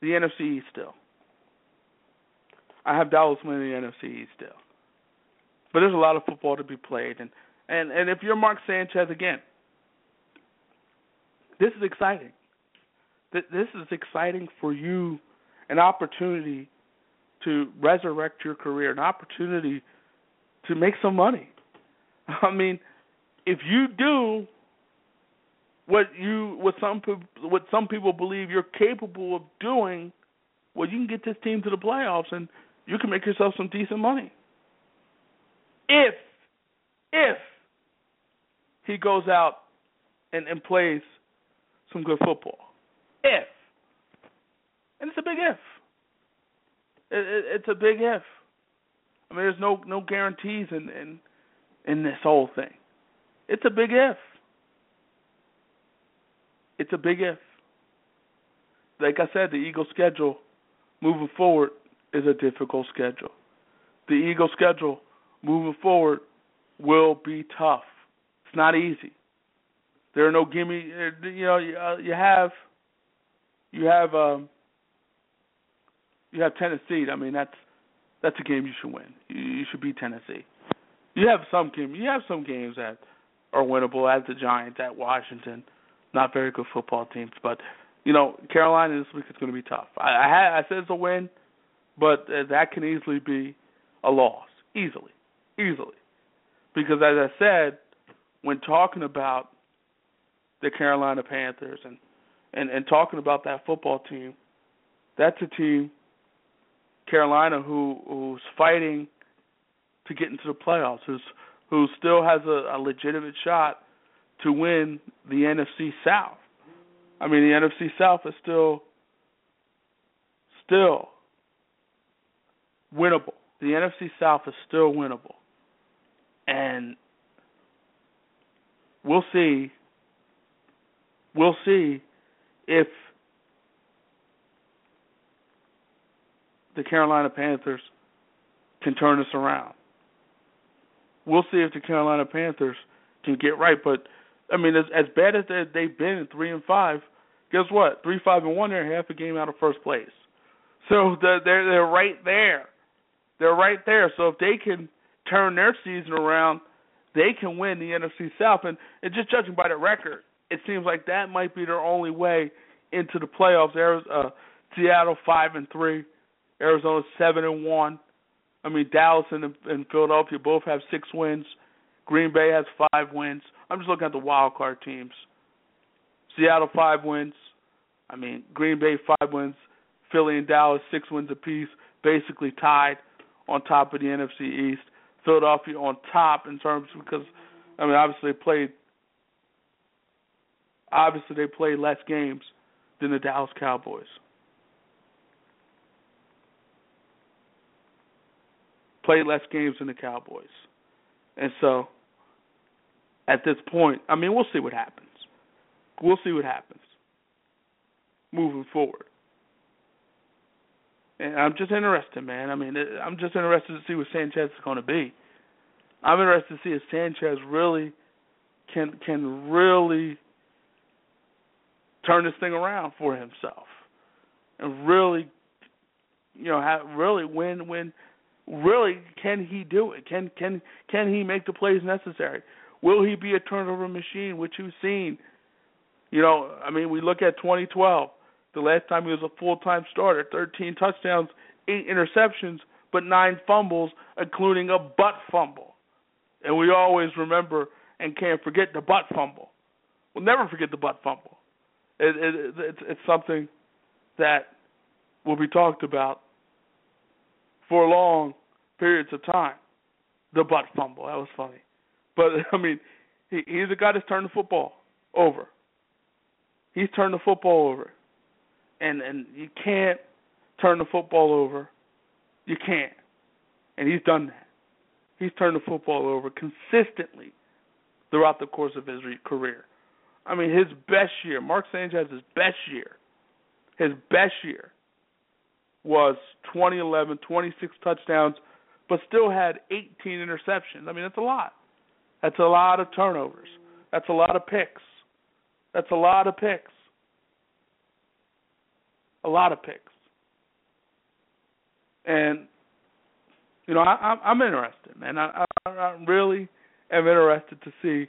B: the NFC East still. I have Dallas winning the NFC East still. But there's a lot of football to be played, and and and if you're Mark Sanchez again, this is exciting. This is exciting for you, an opportunity to resurrect your career, an opportunity to make some money. I mean, if you do what you what some what some people believe you're capable of doing, well, you can get this team to the playoffs and you can make yourself some decent money. If if he goes out and, and plays some good football. If and it's a big if. It, it, it's a big if. I mean, there's no no guarantees in in in this whole thing. It's a big if. It's a big if. Like I said, the Eagles' schedule moving forward is a difficult schedule. The Eagles' schedule moving forward will be tough. It's not easy. There are no gimme. You know, you, uh, you have you have um, you have Tennessee. I mean, that's that's a game you should win. You, you should beat Tennessee. You have some games. You have some games that are winnable, as the Giants, at Washington. Not very good football teams, but you know, Carolina this week is going to be tough. I I, had, I said it's a win, but uh, that can easily be a loss, easily, easily, because as I said, when talking about the Carolina Panthers and and and talking about that football team, that's a team Carolina who who's fighting to get into the playoffs, who's who still has a, a legitimate shot to win the NFC South. I mean, the NFC South is still still winnable. The NFC South is still winnable. And we'll see we'll see if the Carolina Panthers can turn this around. We'll see if the Carolina Panthers can get right. But I mean, as as bad as they, they've been three and five, guess what? Three, five, and one, they're half a game out of first place. So they're, they're right there. They're right there. So if they can turn their season around, they can win the NFC South. And, and just judging by the record, it seems like that might be their only way into the playoffs. There's uh, Seattle five and three, Arizona seven and one. I mean Dallas and, and Philadelphia both have six wins. Green Bay has five wins. I'm just looking at the wild card teams. Seattle five wins. I mean Green Bay five wins. Philly and Dallas six wins apiece, basically tied on top of the NFC East. Philadelphia on top in terms because I mean obviously played obviously they played less games than the Dallas Cowboys. Played less games than the Cowboys. And so at this point, I mean, we'll see what happens. We'll see what happens moving forward. And I'm just interested, man. I mean, I'm just interested to see what Sanchez is going to be. I'm interested to see if Sanchez really can can really turn this thing around for himself. And really you know have really win win really can he do it? Can can can he make the plays necessary? Will he be a turnover machine which you've seen? You know i mean we look at 2012 the last time he was a full-time starter 13 touchdowns 8 interceptions but 9 fumbles including a butt fumble. And we always remember and can't forget the butt fumble. We'll never forget the butt fumble it, it, it's, it's something that will be talked about for long periods of time. The butt fumble that was funny, but I mean, he, he's a guy that's turned the football over. He's turned the football over, and and you can't turn the football over. You can't, and he's done that. He's turned the football over consistently throughout the course of his career. I mean, his best year, Mark Sanchez's best year, his best year was 2011, 26 touchdowns, but still had 18 interceptions. I mean, that's a lot. That's a lot of turnovers. That's a lot of picks. That's a lot of picks. a lot of picks. And you know, I, I'm interested, man. I, I, I really am interested to see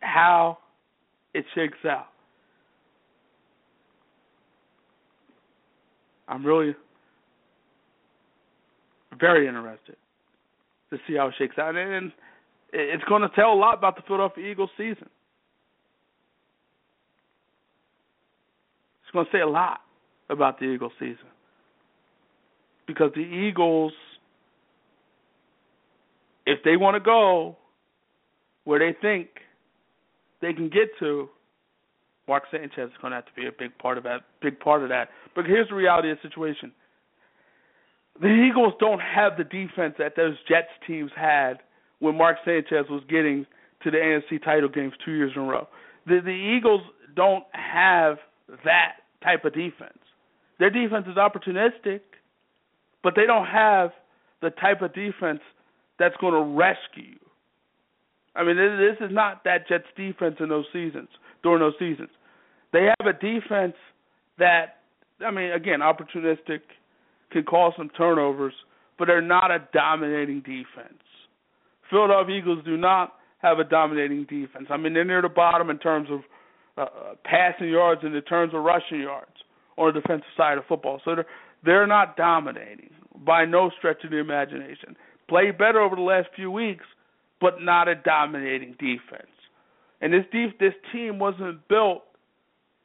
B: how it shakes out. I'm really very interested to see how it shakes out, and it's going to tell a lot about the Philadelphia Eagles season. It's going to say a lot about the Eagles season because the Eagles, if they want to go where they think they can get to, Mark Sanchez is going to have to be a big part of that. Big part of that. But here's the reality of the situation: the Eagles don't have the defense that those Jets teams had when Mark Sanchez was getting to the NFC title games two years in a row. The the Eagles don't have that type of defense. Their defense is opportunistic, but they don't have the type of defense that's going to rescue. I mean, this is not that Jets defense in those seasons, during those seasons. They have a defense that, I mean, again, opportunistic, can cause some turnovers, but they're not a dominating defense. Philadelphia Eagles do not have a dominating defense. I mean, they're near the bottom in terms of uh, uh, passing yards and in terms of rushing yards on the defensive side of football. So they're they're not dominating by no stretch of the imagination. Played better over the last few weeks, but not a dominating defense. And this def- this team wasn't built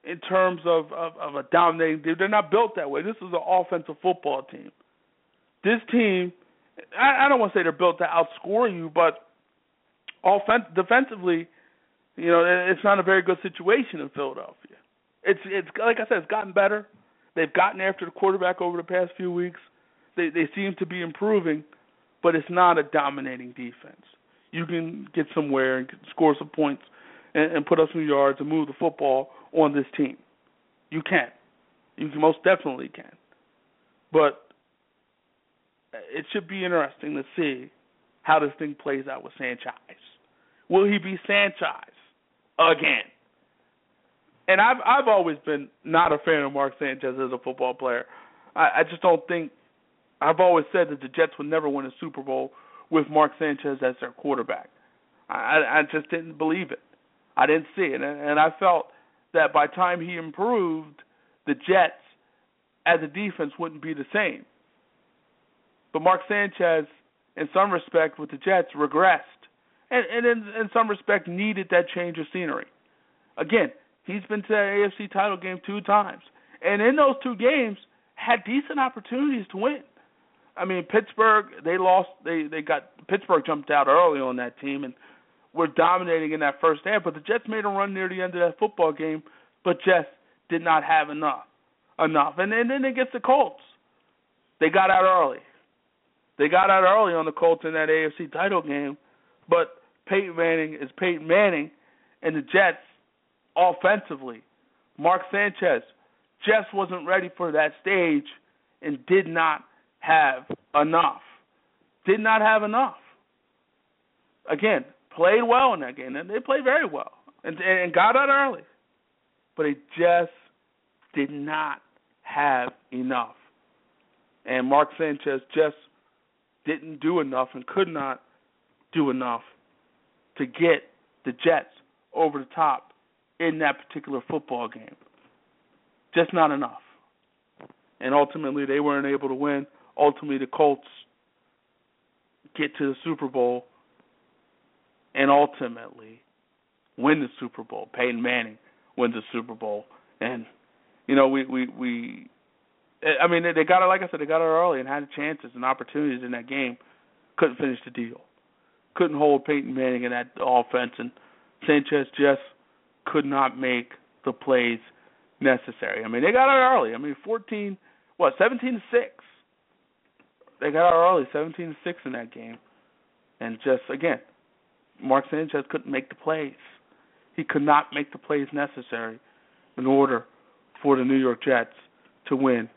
B: in terms of, of, of a dominating team. They're not built that way. This is an offensive football team. This team, I, I don't want to say they're built to outscore you, but offense defensively, you know, it's not a very good situation in Philadelphia. It's it's like I said, it's gotten better. They've gotten after the quarterback over the past few weeks. They they seem to be improving, but it's not a dominating defense. You can get somewhere and score some points and, and put up some yards and move the football on this team. You can. You most definitely can. But it should be interesting to see how this thing plays out with Sanchez. Will he be Sanchez again? And I've I've always been not a fan of Mark Sanchez as a football player. I, I just don't think I've always said that the Jets would never win a Super Bowl with Mark Sanchez as their quarterback. I I just didn't believe it. I didn't see it, and, I felt that by time he improved, the Jets as a defense wouldn't be the same. But Mark Sanchez, in some respect, with the Jets, regressed, and, and in, in some respect, needed that change of scenery. Again, he's been to the AFC title game two times, and in those two games, had decent opportunities to win. I mean, Pittsburgh, they lost. They they got Pittsburgh jumped out early on that team, and were dominating in that first half, but the Jets made a run near the end of that football game, but just did not have enough. Enough. And, and then against the Colts, they got out early. They got out early on the Colts in that AFC title game, but Peyton Manning is Peyton Manning, and the Jets offensively, Mark Sanchez just wasn't ready for that stage and did not have enough. Did not have enough. Again, played well in that game, and they played very well, and, and got out early, but they just did not have enough. And Mark Sanchez just didn't do enough and could not do enough to get the Jets over the top in that particular football game. Just not enough. And ultimately, they weren't able to win. Ultimately, the Colts get to the Super Bowl and ultimately win the Super Bowl. Peyton Manning wins the Super Bowl, and you know we we we. Eh, I mean, they got it. Like I said, they got it early and had chances and opportunities in that game. Couldn't finish the deal. Couldn't hold Peyton Manning in that offense, and Sanchez just could not make the plays necessary. I mean, they got it early. I mean, fourteen, what, seventeen to six. They got out early, seventeen to six in that game, and just again, Mark Sanchez couldn't make the plays. He could not make the plays necessary in order for the New York Jets to win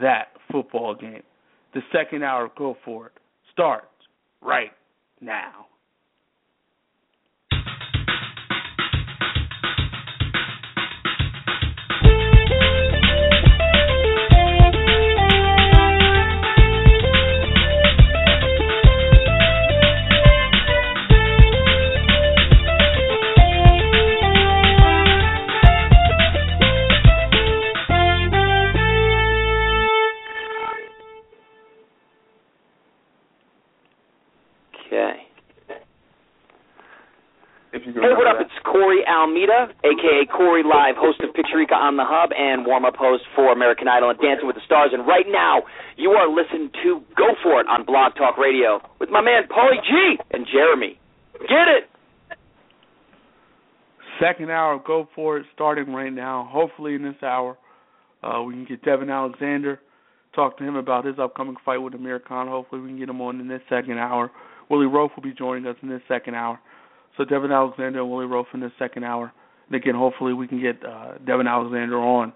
B: that football game. The second hour Go For It starts right now.
D: Almeida, aka Corey Live, host of Picturica on the Hub and warm-up host for American Idol and Dancing with the Stars. And right now, you are listening to Go For It on Blog Talk Radio with my man Paulie G and Jeremy. Get it?
B: Second hour of Go For It starting right now. Hopefully, in this hour, uh, we can get Devon Alexander, talk to him about his upcoming fight with Amir Khan. Hopefully, we can get him on in this second hour. Willie Roaf will be joining us in this second hour. So Devon Alexander and Willie Roaf in the second hour. And again, hopefully we can get uh, Devon Alexander on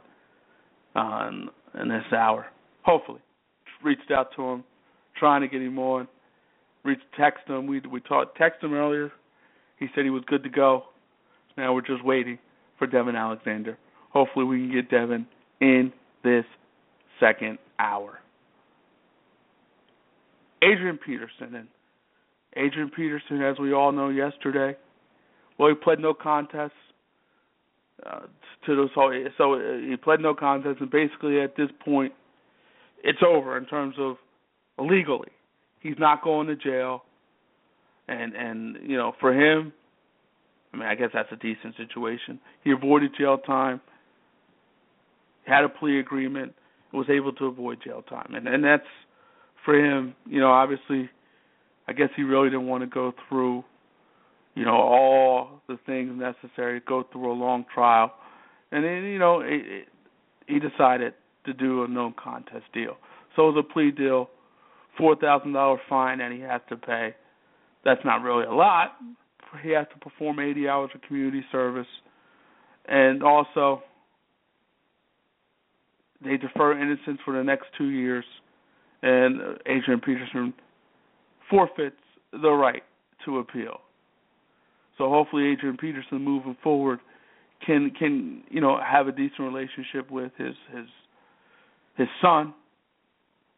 B: in, in this hour. Hopefully, reached out to him, trying to get him on. Reached text him. We we talked text him earlier. He said he was good to go. Now we're just waiting for Devon Alexander. Hopefully we can get Devon in this second hour. Adrian Peterson and Adrian Peterson, as we all know, yesterday, well, he pled no contest uh, to this whole. So he pled no contest, and basically at this point, it's over in terms of legally. He's not going to jail, and and you know for him, I mean I guess that's a decent situation. He avoided jail time, had a plea agreement, was able to avoid jail time, and and that's for him. You know, obviously I guess he really didn't want to go through, you know, all the things necessary, go through a long trial, and then you know it, it, he decided to do a no contest deal. So it was a plea deal, four thousand dollar fine, and he has to pay. That's not really a lot. He has to perform eighty hours of community service, and also they defer innocence for the next two years. And Adrian Peterson forfeits the right to appeal. So hopefully Adrian Peterson moving forward can can you know have a decent relationship with his his his son.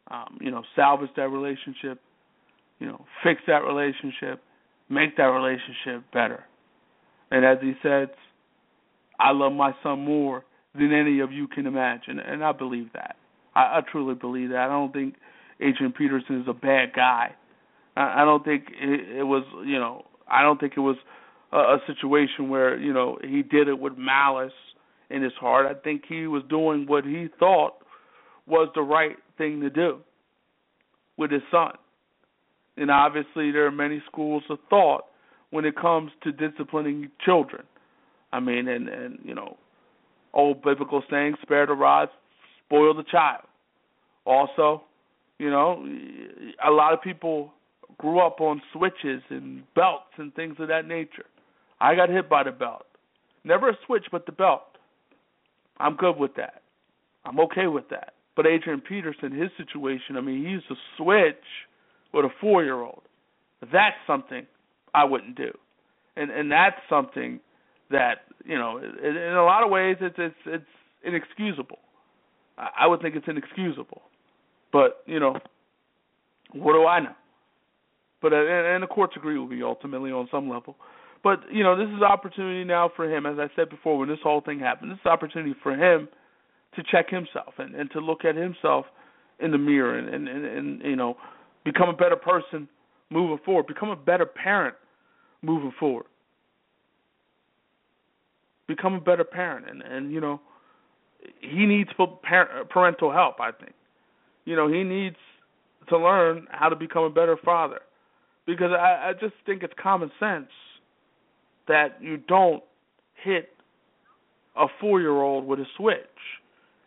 B: Um, you know, salvage that relationship, you know, fix that relationship, make that relationship better. And as he said, I love my son more than any of you can imagine, and I believe that. I, I truly believe that. I don't think Adrian Peterson is a bad guy. I, don't think it, it was, you know, I don't think it was a, a situation where you know he did it with malice in his heart. I think he was doing what he thought was the right thing to do with his son. And obviously, there are many schools of thought when it comes to disciplining children. I mean, and and you know, old biblical saying, "Spare the rod, spoil the child." Also, you know, a lot of people grew up on switches and belts and things of that nature. I got hit by the belt. Never a switch, but the belt. I'm good with that. I'm okay with that. But Adrian Peterson, his situation, I mean, he used to switch with a four year old. That's something I wouldn't do. And and that's something that, you know, in, a lot of ways it's it's it's inexcusable. I would think it's inexcusable. But, you know, what do I know? But uh, and, the courts agree with me ultimately on some level. But you know, this is opportunity now for him, as I said before, when this whole thing happened. This is opportunity for him to check himself and, and to look at himself in the mirror and, and, and, and you know become a better person moving forward, become a better parent moving forward, become a better parent, and and you know he needs parental help. I think you know he needs to learn how to become a better father because I, I just think it's common sense that you don't hit a four year old with a switch.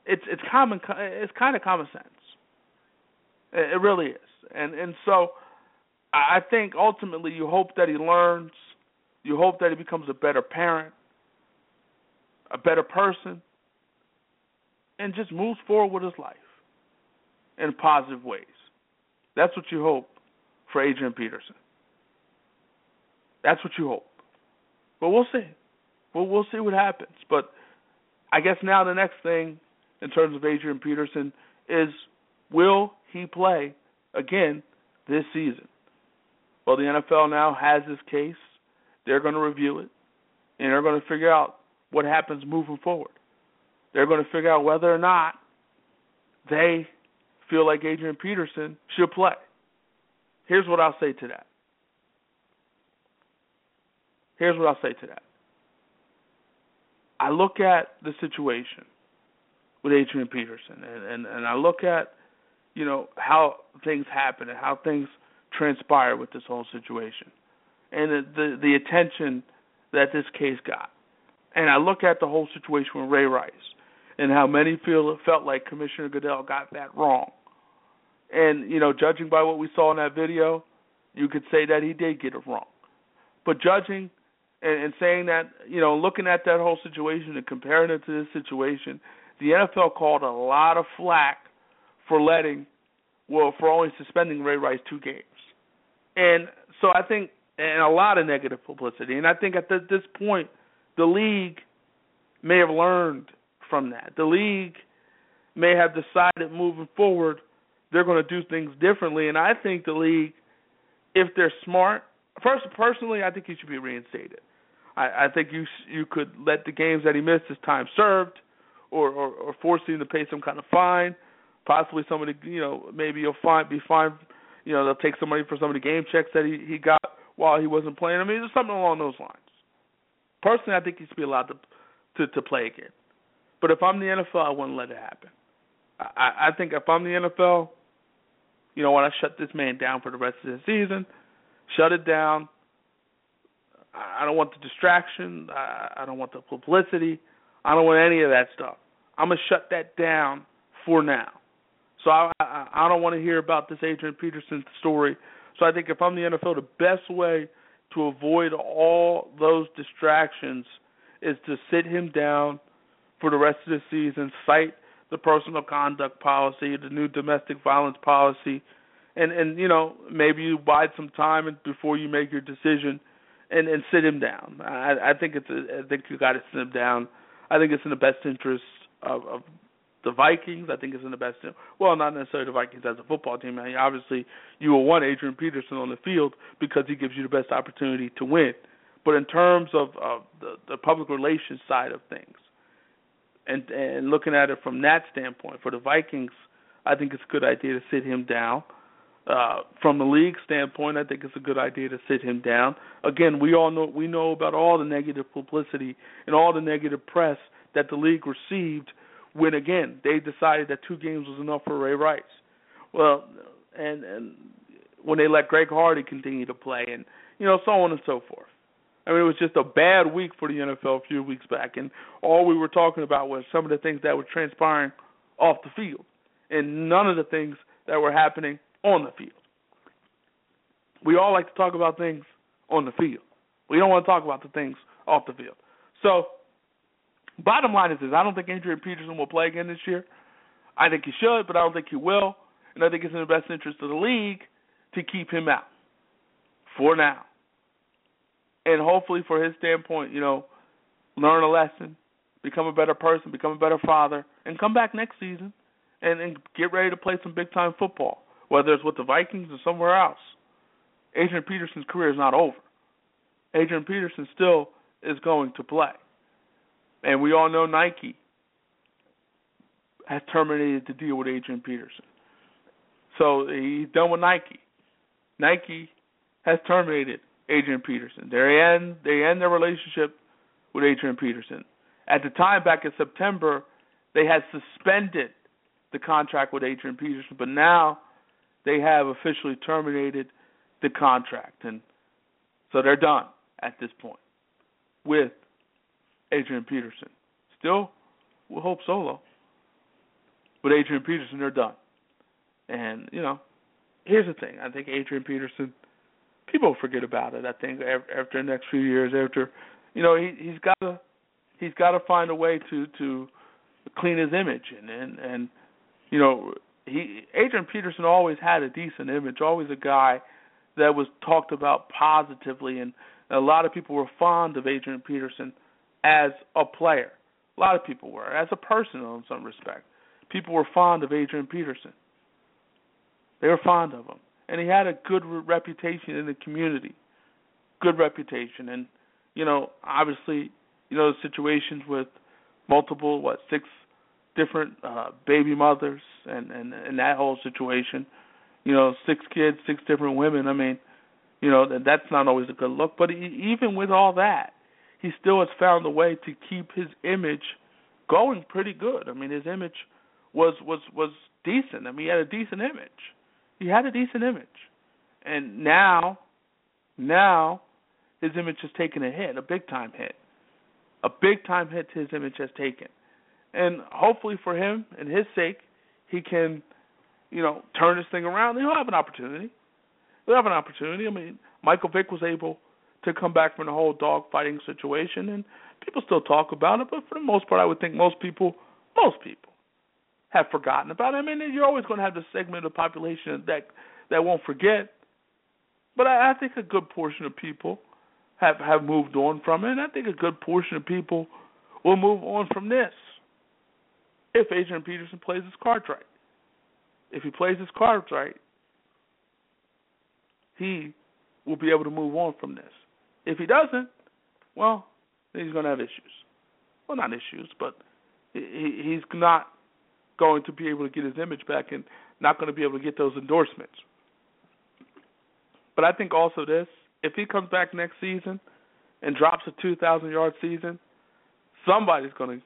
B: It's it's common it's kind of common sense. It, it really is, and and so I think ultimately you hope that he learns. You hope that he becomes a better parent, a better person, and just moves forward with his life in positive ways. That's what you hope for Adrian Peterson. That's what you hope. But we'll see. Well, we'll see what happens. But I guess now the next thing in terms of Adrian Peterson is will he play again this season? Well, the NFL now has this case. They're going to review it, and they're going to figure out what happens moving forward. They're going to figure out whether or not they feel like Adrian Peterson should play. Here's what I'll say to that. here's what I'll say to that. I look at the situation with Adrian Peterson, and, and and I look at you know how things happen and how things transpire with this whole situation, and the the, the attention that this case got, and I look at the whole situation with Ray Rice and how many feel felt like Commissioner Goodell got that wrong, and you know judging by what we saw in that video, you could say that he did get it wrong, but judging and, and saying that you know looking at that whole situation and comparing it to this situation the NFL called a lot of flack for letting, well, for only suspending Ray Rice two games, and so I think, and a lot of negative publicity, and I think at this point, the league may have learned from that. The league may have decided moving forward they're going to do things differently, and I think the league, if they're smart, first personally, I think he should be reinstated. I, I think you you could let the games that he missed his time served or, or, or forcing him to pay some kind of fine. Possibly somebody, you know, maybe you'll find be fined. You know, they'll take some money for some of the game checks that he he got while he wasn't playing. I mean, there's something along those lines. Personally, I think he should be allowed to to to play again. But if I'm the NFL, I wouldn't let it happen. I I think if I'm the NFL, you know, when I shut this man down for the rest of the season, shut it down. I don't want the distraction. I, I don't want the publicity. I don't want any of that stuff. I'm gonna shut that down for now. So I I, I don't want to hear about this Adrian Peterson story. So I think if I'm the NFL, the best way to avoid all those distractions is to sit him down for the rest of the season, cite the personal conduct policy, the new domestic violence policy, and and you know maybe you bide some time before you make your decision, and and sit him down. I, I think it's a, I think you got to sit him down I think it's in the best interest of, of the Vikings. I think it's in the best. Well, not necessarily the Vikings as a football team. I mean, obviously, you will want Adrian Peterson on the field because he gives you the best opportunity to win. But in terms of, of the, the public relations side of things, and and looking at it from that standpoint, for the Vikings, I think it's a good idea to sit him down. Uh, from the league standpoint, I think it's a good idea to sit him down. Again, we all know we know about all the negative publicity and all the negative press that the league received when again they decided that two games was enough for Ray Rice. Well, and and when they let Greg Hardy continue to play, and you know so on and so forth. I mean, it was just a bad week for the NFL a few weeks back, and all we were talking about was some of the things that were transpiring off the field, and none of the things that were happening on the field. We all like to talk about things on the field. We don't want to talk about the things off the field. So, bottom line is this: I don't think Adrian Peterson will play again this year. I think he should, but I don't think he will. And I think it's in the best interest of the league to keep him out for now. And hopefully, for his standpoint, you know, learn a lesson, become a better person, become a better father, and come back next season and, and get ready to play some big time football whether it's with the Vikings or somewhere else. Adrian Peterson's career is not over. Adrian Peterson still is going to play. And we all know Nike has terminated the deal with Adrian Peterson. So he's done with Nike. Nike has terminated Adrian Peterson. They end they end their relationship with Adrian Peterson. At the time back in September, they had suspended the contract with Adrian Peterson, but now they have officially terminated the contract, and so they're done at this point with Adrian Peterson. Still, we'll Hope Solo, but Adrian Peterson, they're done. And you know, here's the thing: I think Adrian Peterson, people forget about it. I think after the next few years, after you know, he he's got to he's got to find a way to to clean his image and and and you know he Adrian Peterson always had a decent image, always a guy that was talked about positively, and a lot of people were fond of Adrian Peterson as a player. A lot of people were, as a person in some respect. People were fond of Adrian Peterson. They were fond of him, and he had a good reputation in the community. Good reputation, and you know, obviously, you know, the situations with multiple what six different uh, baby mothers and, and and that whole situation. You know, six kids, six different women. I mean, You know, that that's not always a good look. But he, even with all that, he still has found a way to keep his image going pretty good. I mean, his image was was was decent. I mean, he had a decent image. He had a decent image, and now, now, his image has taken a hit, a big time hit, a big time hit his image has taken, and hopefully for him and his sake, he can, you know, turn this thing around. He'll have an opportunity. He'll have an opportunity. I mean, Michael Vick was able to come back from the whole dog fighting situation, and people still talk about it. But for the most part, I would think most people, most people, have forgotten about. I mean, you're always going to have the segment of the population that that won't forget. But I, I think a good portion of people have have moved on from it, and I think a good portion of people will move on from this if Adrian Peterson plays his cards right. If he plays his cards right, he will be able to move on from this. If he doesn't, well, then he's going to have issues. Well, not issues, but he, he's not going to be able to get his image back and not going to be able to get those endorsements. But I think also this, if he comes back next season and drops a 2,000 yard season, somebody's going to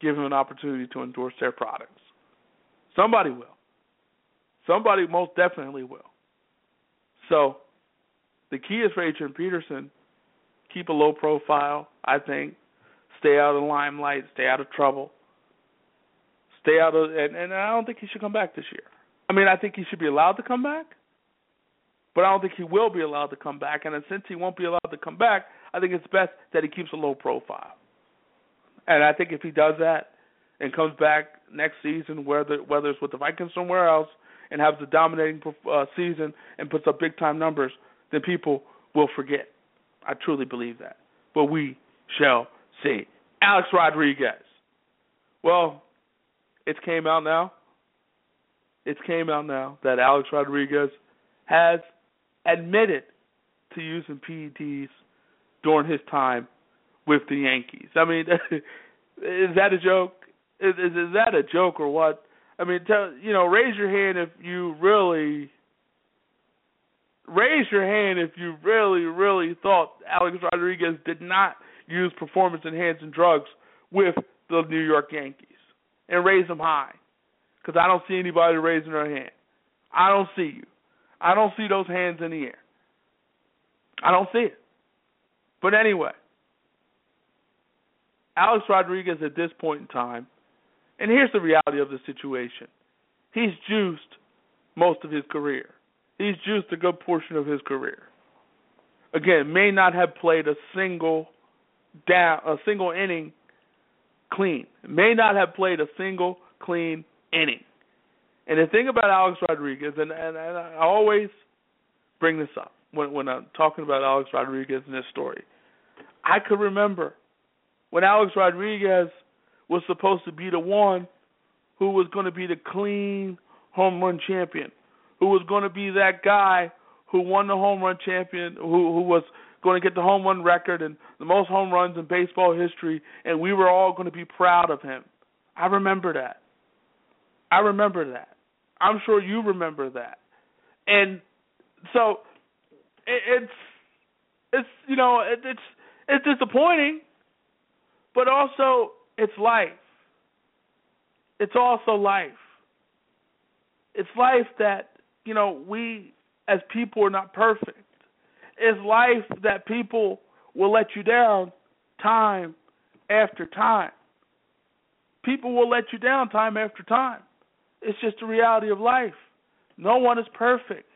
B: give him an opportunity to endorse their products. Somebody will. Somebody most definitely will. So the key is for Adrian Peterson keep a low profile, I think. Stay out of the limelight, stay out of trouble. Stay out of and, and I don't think he should come back this year. I mean, I think he should be allowed to come back, but I don't think he will be allowed to come back. And since he won't be allowed to come back, I think it's best that he keeps a low profile. And I think if he does that and comes back next season, whether whether it's with the Vikings somewhere else, and has a dominating uh, season and puts up big time numbers, then people will forget. I truly believe that. But we shall see. Alex Rodriguez. Well, it came out now. It came out now that Alex Rodriguez has admitted to using PEDs during his time with the Yankees. I mean, is that a joke? Is, is, is that a joke or what? I mean, tell, you know, raise your hand if you really raise your hand if you really, really thought Alex Rodriguez did not use performance enhancing drugs with the New York Yankees, and raise them high, because I don't see anybody raising their hand. I don't see you. I don't see those hands in the air. I don't see it. But anyway, Alex Rodriguez at this point in time, and here's the reality of the situation. He's juiced most of his career. He's juiced a good portion of his career. Again, may not have played a single down a single inning clean. May not have played a single clean inning. And the thing about Alex Rodriguez, and, and, and I always bring this up when when I'm talking about Alex Rodriguez and this story. I could remember when Alex Rodriguez was supposed to be the one who was going to be the clean home run champion who was going to be that guy who won the home run champion, who who was going to get the home run record and the most home runs in baseball history, and we were all going to be proud of him. I remember that. I remember that. I'm sure you remember that. And so it, it's it's you know it, it's it's disappointing, but also it's life. It's also life. It's life that you know, we as people are not perfect. It's life that people will let you down time after time. People will let you down time after time. It's just the reality of life. No one is perfect.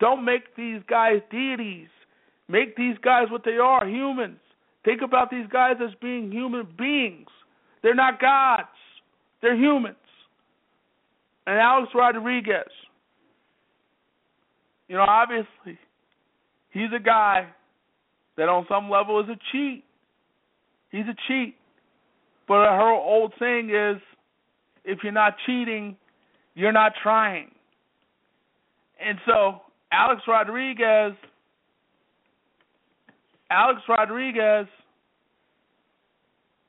B: Don't make these guys deities. Make these guys what they are, humans. Think about these guys as being human beings. They're not gods. They're humans. And Alex Rodriguez, you know, obviously, he's a guy that on some level is a cheat. He's a cheat. But her old saying is if you're not cheating, you're not trying. And so, Alex Rodriguez, Alex Rodriguez,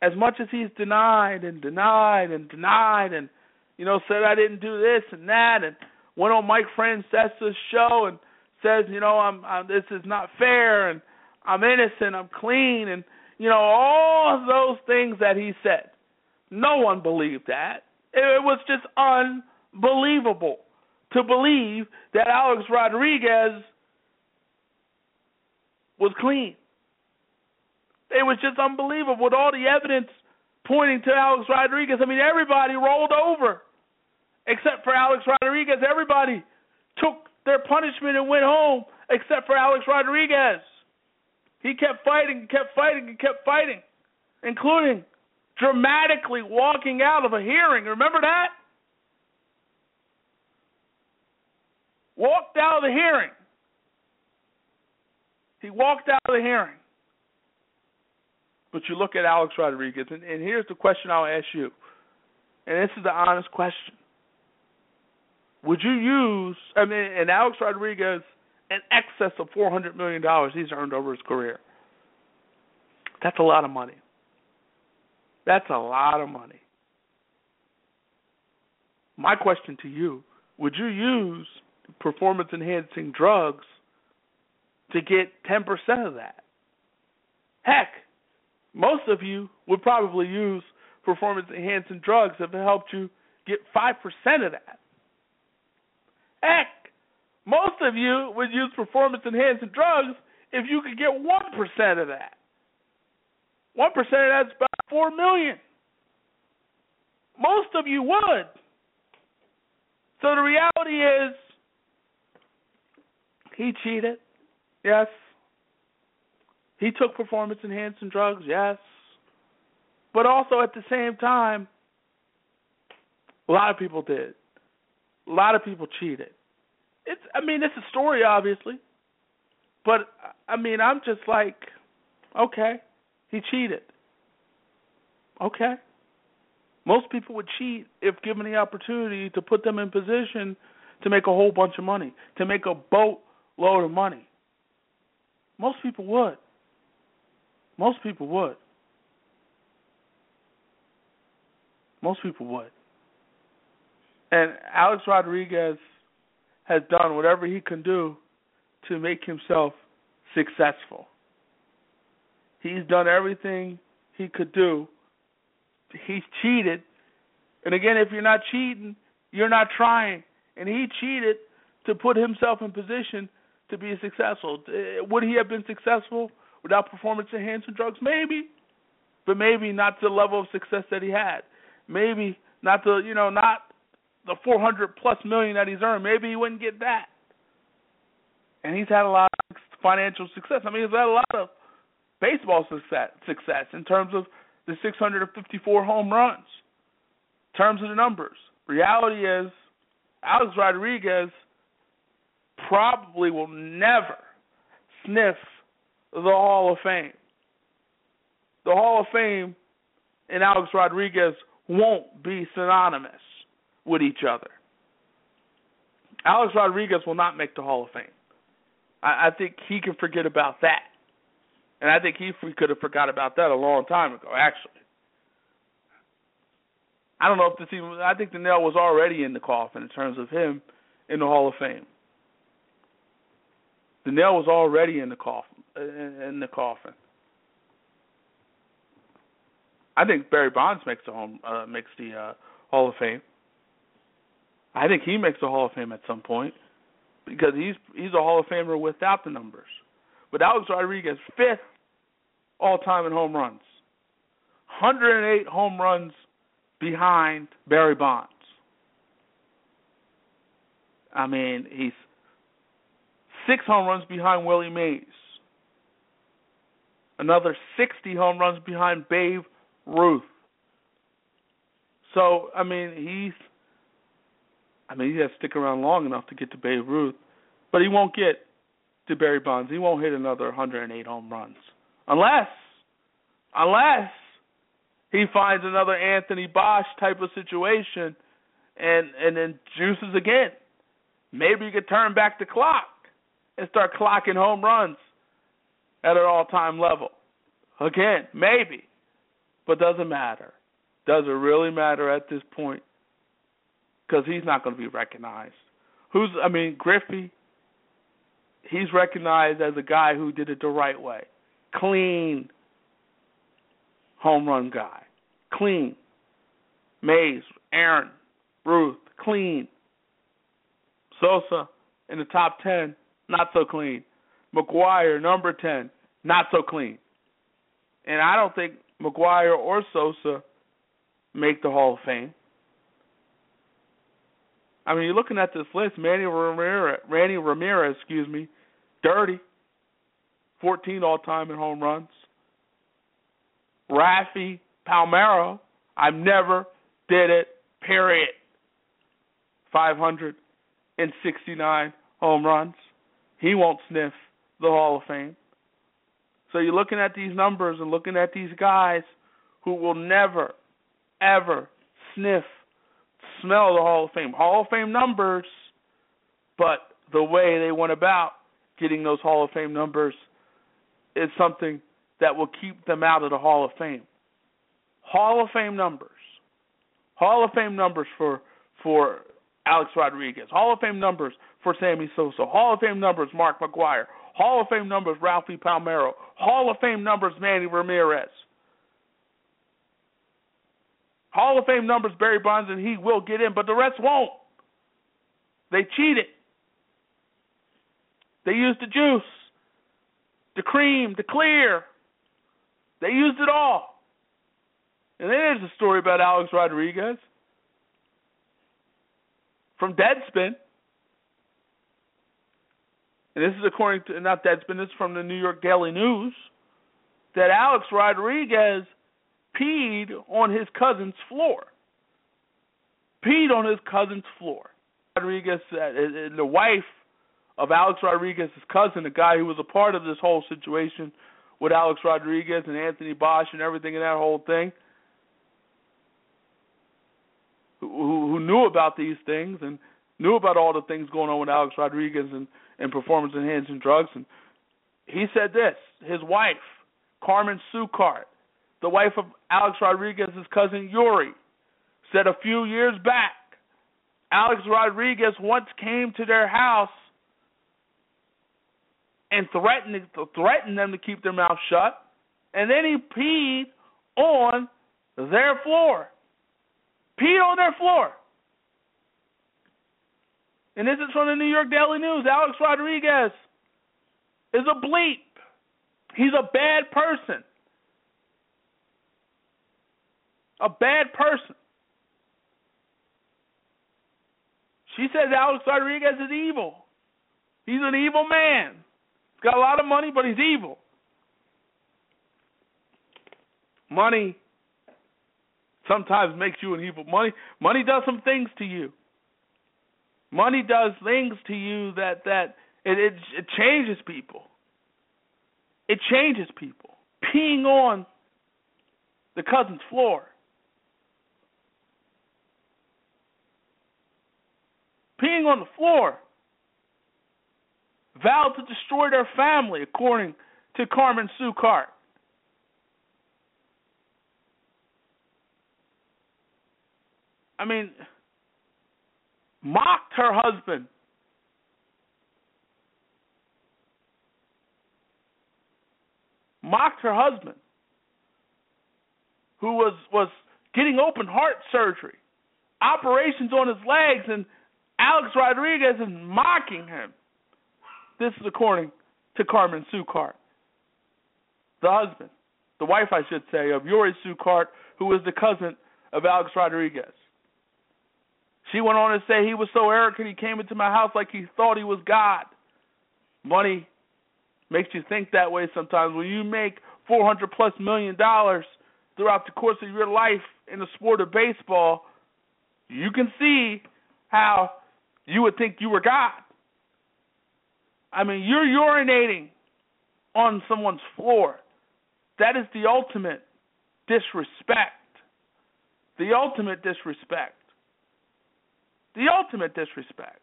B: as much as he's denied and denied and denied and, you know, said I didn't do this and that and went on Mike Francesa's show and says, you know, I'm, I'm this is not fair and I'm innocent, I'm clean and you know all those things that he said. No one believed that. It was just unbelievable to believe that Alex Rodriguez was clean. It was just unbelievable with all the evidence pointing to Alex Rodriguez. I mean, everybody rolled over except for Alex Rodriguez. Everybody took their punishment and went home except for Alex Rodriguez. He kept fighting, kept fighting, and kept fighting, including dramatically walking out of a hearing. Remember that? Walked out of the hearing. He walked out of the hearing. But you look at Alex Rodriguez, and, and here's the question I'll ask you. And this is the honest question. Would you use, I mean, and Alex Rodriguez, in excess of $400 million he's earned over his career. That's a lot of money. That's a lot of money. My question to you would you use performance enhancing drugs to get 10% of that? Heck, most of you would probably use performance enhancing drugs if it helped you get 5% of that. Heck, most of you would use performance enhancing drugs if you could get 1% of that. 1% of that's about 4 million. Most of you would. So the reality is he cheated. Yes. He took performance enhancing drugs. Yes. But also at the same time a lot of people did. A lot of people cheated. It's I mean it's a story obviously. But I mean I'm just like okay, he cheated. Okay. Most people would cheat if given the opportunity to put them in position to make a whole bunch of money, to make a boatload of money. Most people would. Most people would. Most people would. And Alex Rodriguez has done whatever he can do to make himself successful. He's done everything he could do. He's cheated. And again, if you're not cheating, you're not trying. And he cheated to put himself in position to be successful. Uh, would he have been successful without performance enhancing drugs? Maybe. But maybe not to the level of success that he had. Maybe not to, you know, not the 400 plus million that he's earned. Maybe he wouldn't get that. And he's had a lot of financial success. I mean, he's had a lot of baseball success, success in terms of the 654 home runs, in terms of the numbers. Reality is, Alex Rodriguez probably will never sniff the Hall of Fame. The Hall of Fame and Alex Rodriguez won't be synonymous with each other. Alex Rodriguez will not make the Hall of Fame. I, I think he can forget about that. And I think he could have forgot about that a long time ago, actually. I don't know if this even I think the nail was already in the coffin in terms of him in the Hall of Fame. The nail was already in the coffin in the coffin. I think Barry Bonds makes the home uh, makes the uh, Hall of Fame. I think he makes the Hall of Fame at some point because he's he's a Hall of Famer without the numbers. But Alex Rodriguez fifth all time in home runs, 108 home runs behind Barry Bonds. I mean, he's six home runs behind Willie Mays. Another 60 home runs behind Babe Ruth. So, I mean, he's I mean, he has to stick around long enough to get to Babe Ruth, but he won't get to Barry Bonds. He won't hit another 108 home runs unless unless he finds another Anthony Bosch type of situation and and then juices again. Maybe he could turn back the clock and start clocking home runs at an all-time level. Again, maybe, but doesn't matter. Does it really matter at this point? Because he's not going to be recognized. Who's I mean Griffey. he's recognized as a guy who did it the right way. Clean home run guy. Clean. Mays, Aaron, Ruth, clean. Sosa in the top 10, not so clean. McGwire, number 10, not so clean. And I don't think McGwire or Sosa make the Hall of Fame. I mean, you're looking at this list. Manny Ramirez, Randy Ramirez, excuse me, dirty, 14 all time in home runs. Raffy Palmeiro, I've never did it. Period. 569 home runs. He won't sniff the Hall of Fame. So you're looking at these numbers and looking at these guys who will never, ever sniff, smell the Hall of Fame. Hall of Fame numbers, but the way they went about getting those Hall of Fame numbers is something that will keep them out of the Hall of Fame. Hall of Fame numbers. Hall of Fame numbers for for Alex Rodriguez. Hall of Fame numbers for Sammy Sosa. Hall of Fame numbers Mark McGwire. Hall of Fame numbers Ralphie Palmeiro. Hall of Fame numbers Manny Ramirez. Hall of Fame numbers Barry Bonds and he will get in, but the rest won't. They cheated. They used the juice, the cream, the clear. They used it all. And then there's a story about Alex Rodriguez from Deadspin. And this is according to not Deadspin, this is from the New York Daily News, that Alex Rodriguez peed on his cousin's floor. Peed on his cousin's floor. Rodriguez said, and the wife of Alex Rodriguez's cousin, the guy who was a part of this whole situation with Alex Rodriguez and Anthony Bosch and everything and that whole thing, who, who knew about these things and knew about all the things going on with Alex Rodriguez and, and performance enhancing drugs. And he said this his wife, Carmen Sucart, the wife of Alex Rodriguez's cousin Yuri, said a few years back Alex Rodriguez once came to their house and threatened threatened them to keep their mouth shut, and then he peed on their floor peed on their floor. And this is from the New York Daily News. Alex Rodriguez is a bleep. He's a bad person. A bad person. She says Alex Rodriguez is evil. He's an evil man. He's got a lot of money, but he's evil. Money sometimes makes you an evil. Money money does some things to you. Money does things to you that that it it, it changes people. It changes people. Peeing on the cousin's floor. Peeing on the floor. Vowed to destroy their family, according to Carmen Sue. I mean, mocked her husband. Mocked her husband, who was was getting open heart surgery, operations on his legs, and Alex Rodriguez is mocking him. This is according to Carmen Sucart, the husband, the wife, I should say, of Yuri Sucart, who is the cousin of Alex Rodriguez. She went on to say he was so arrogant he came into my house like he thought he was God. Money makes you think that way sometimes. When you make four hundred plus million dollars throughout the course of your life in the sport of baseball, you can see how you would think you were God. I mean, you're urinating on someone's floor. That is the ultimate disrespect. The ultimate disrespect the ultimate disrespect.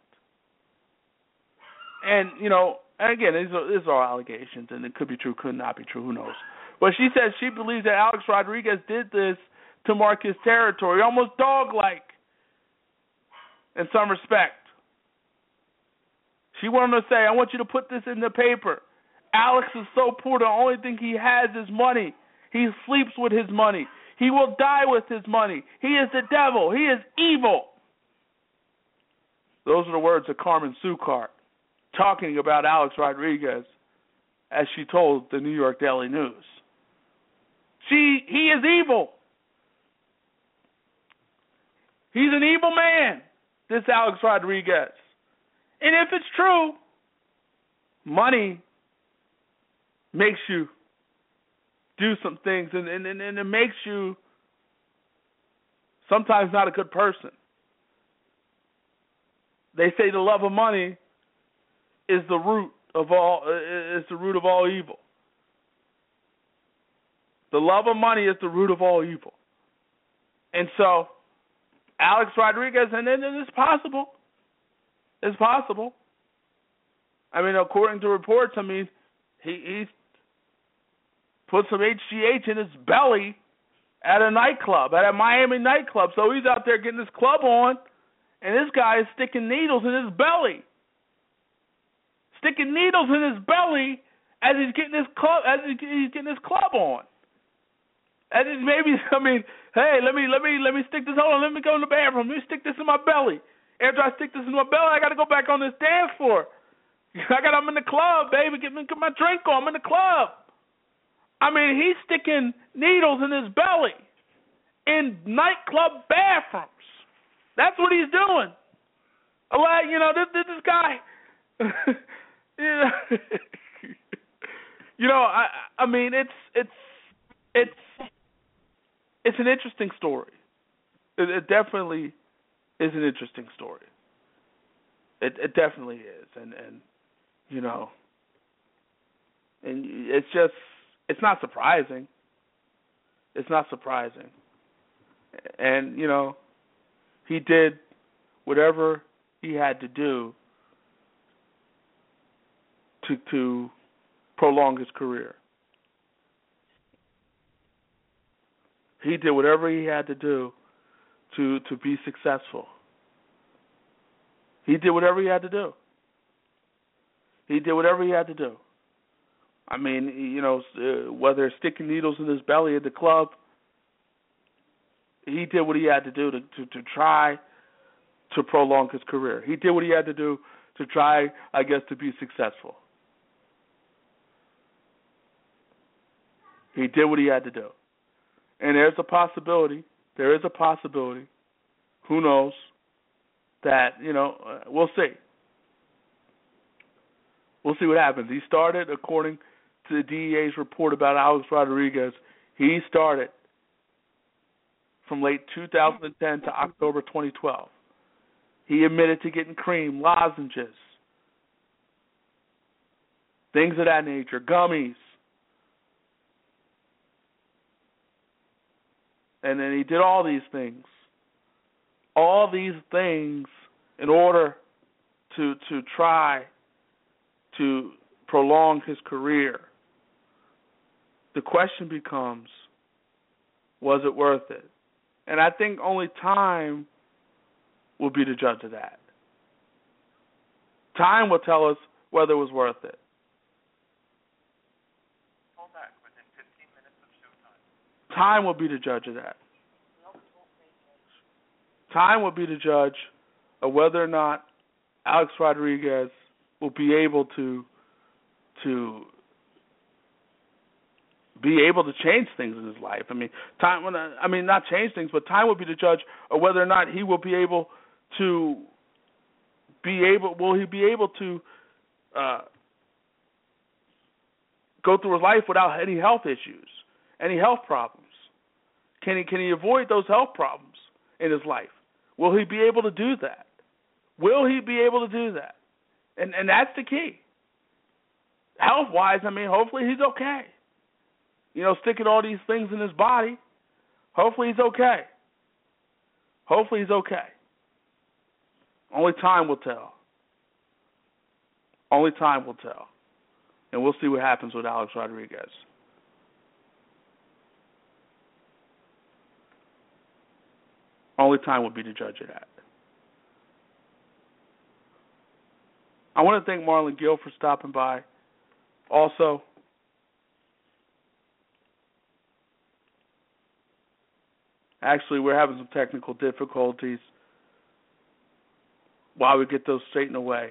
B: And you know, and again, these are, these are allegations, and it could be true, could not be true. Who knows? But she says she believes that Alex Rodriguez did this to mark his territory, almost dog-like, in some respect. She wanted to say, I want you to put this in the paper. Alex is so poor, the only thing he has is money. He sleeps with his money. He will die with his money. He is the devil. He is evil. Those are the words of Carmen Sucart talking about Alex Rodriguez as she told the New York Daily News. She he is evil. He's an evil man, this Alex Rodriguez. And if it's true, money makes you do some things and, and, and it makes you sometimes not a good person. They say the love of money is the root of all is the root of all evil. The love of money is the root of all evil. And so Alex Rodriguez and it's possible. It's possible. I mean, according to reports, I mean, he he's put some HGH in his belly at a nightclub, at a Miami nightclub. So he's out there getting his club on, and this guy is sticking needles in his belly. Sticking needles in his belly as he's getting his club as he's getting his club on. And maybe I mean, hey, let me let me let me stick this hold on, let me go in the bathroom, let me stick this in my belly. After I stick this in my belly, I gotta go back on this dance floor. I got I'm in the club, baby, get me get my drink on, I'm in the club. I mean, he's sticking needles in his belly in nightclub bathrooms. That's what he's doing. Like, you know, this this guy. you know, you know, I I mean, it's it's it's it's an interesting story. It, it definitely is an interesting story. It it definitely is, and and you know, and it's just it's not surprising. It's not surprising. And, you know, he did whatever he had to do to to prolong his career. He did whatever he had to do to to be successful. He did whatever he had to do. He did whatever he had to do. I mean, you know, uh, whether sticking needles in his belly at the club, he did what he had to do to, to to try to prolong his career. He did what he had to do to try, I guess, to be successful. He did what he had to do. And there's a possibility, there is a possibility, who knows, that, you know, uh, we'll see. We'll see what happens. He started, according to the DEA's report about Alex Rodriguez, he started from late 2010 to October 2012. He admitted to getting cream, lozenges, things of that nature, gummies. And then he did all these things. All these things in order to to try to prolong his career the question becomes was it worth it? And I think only time will be the judge of that. Time will tell us whether it was worth it. Time will be the judge of that. Time will be the judge of whether or not Alex Rodriguez will be able to to be able to change things in his life. I mean, time. I mean, not change things, but time will be the judge of whether or not he will be able to be able. Will he be able to uh, go through his life without any health issues, any health problems? Can he can he avoid those health problems in his life? Will he be able to do that? Will he be able to do that? And and that's the key. Health wise, I mean, hopefully he's okay you know, sticking all these things in his body. Hopefully he's okay. Hopefully he's okay. Only time will tell. Only time will tell. And we'll see what happens with Alex Rodriguez. Only time will be the judge of that. I want to thank Marlon Gill for stopping by. Also, actually, we're having some technical difficulties. While we get those straightened away.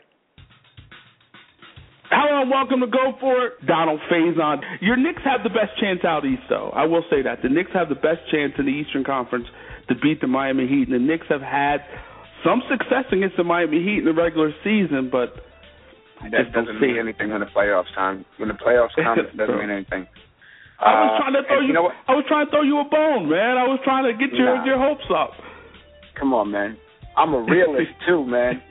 B: Hello and welcome to Go For It, Donald Faison. Your Knicks have the best chance out east, though. I will say that. The Knicks have the best chance in the Eastern Conference to beat the Miami Heat, and the Knicks have had some success against the Miami Heat in the regular season, but I
E: that doesn't mean anything in the playoffs time. When the playoffs come, it doesn't mean anything.
B: I was trying to throw
E: Uh,
B: you.
E: you know what?
B: I was trying to throw you a bone, man. I was trying to get your
E: Nah.
B: your hopes up.
E: Come on, man. I'm a realist too, man.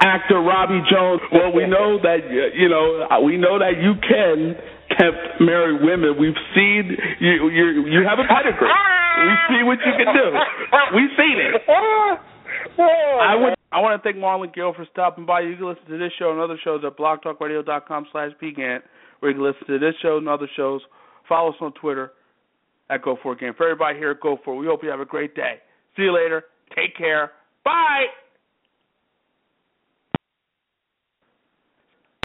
B: Actor Robbie Jones. Well, we know that you know we know that you can tempt married women. We've seen you. You you have a pedigree. We see what you can do. We've seen it. I would. I want to thank Marlon Gill for stopping by. You can listen to this show and other shows at blogtalkradio.com slash pgant, where you can listen to this show and other shows. Follow us on Twitter at Go For Game. For everybody here at Go For we hope you have a great day. See you later. Take care. Bye.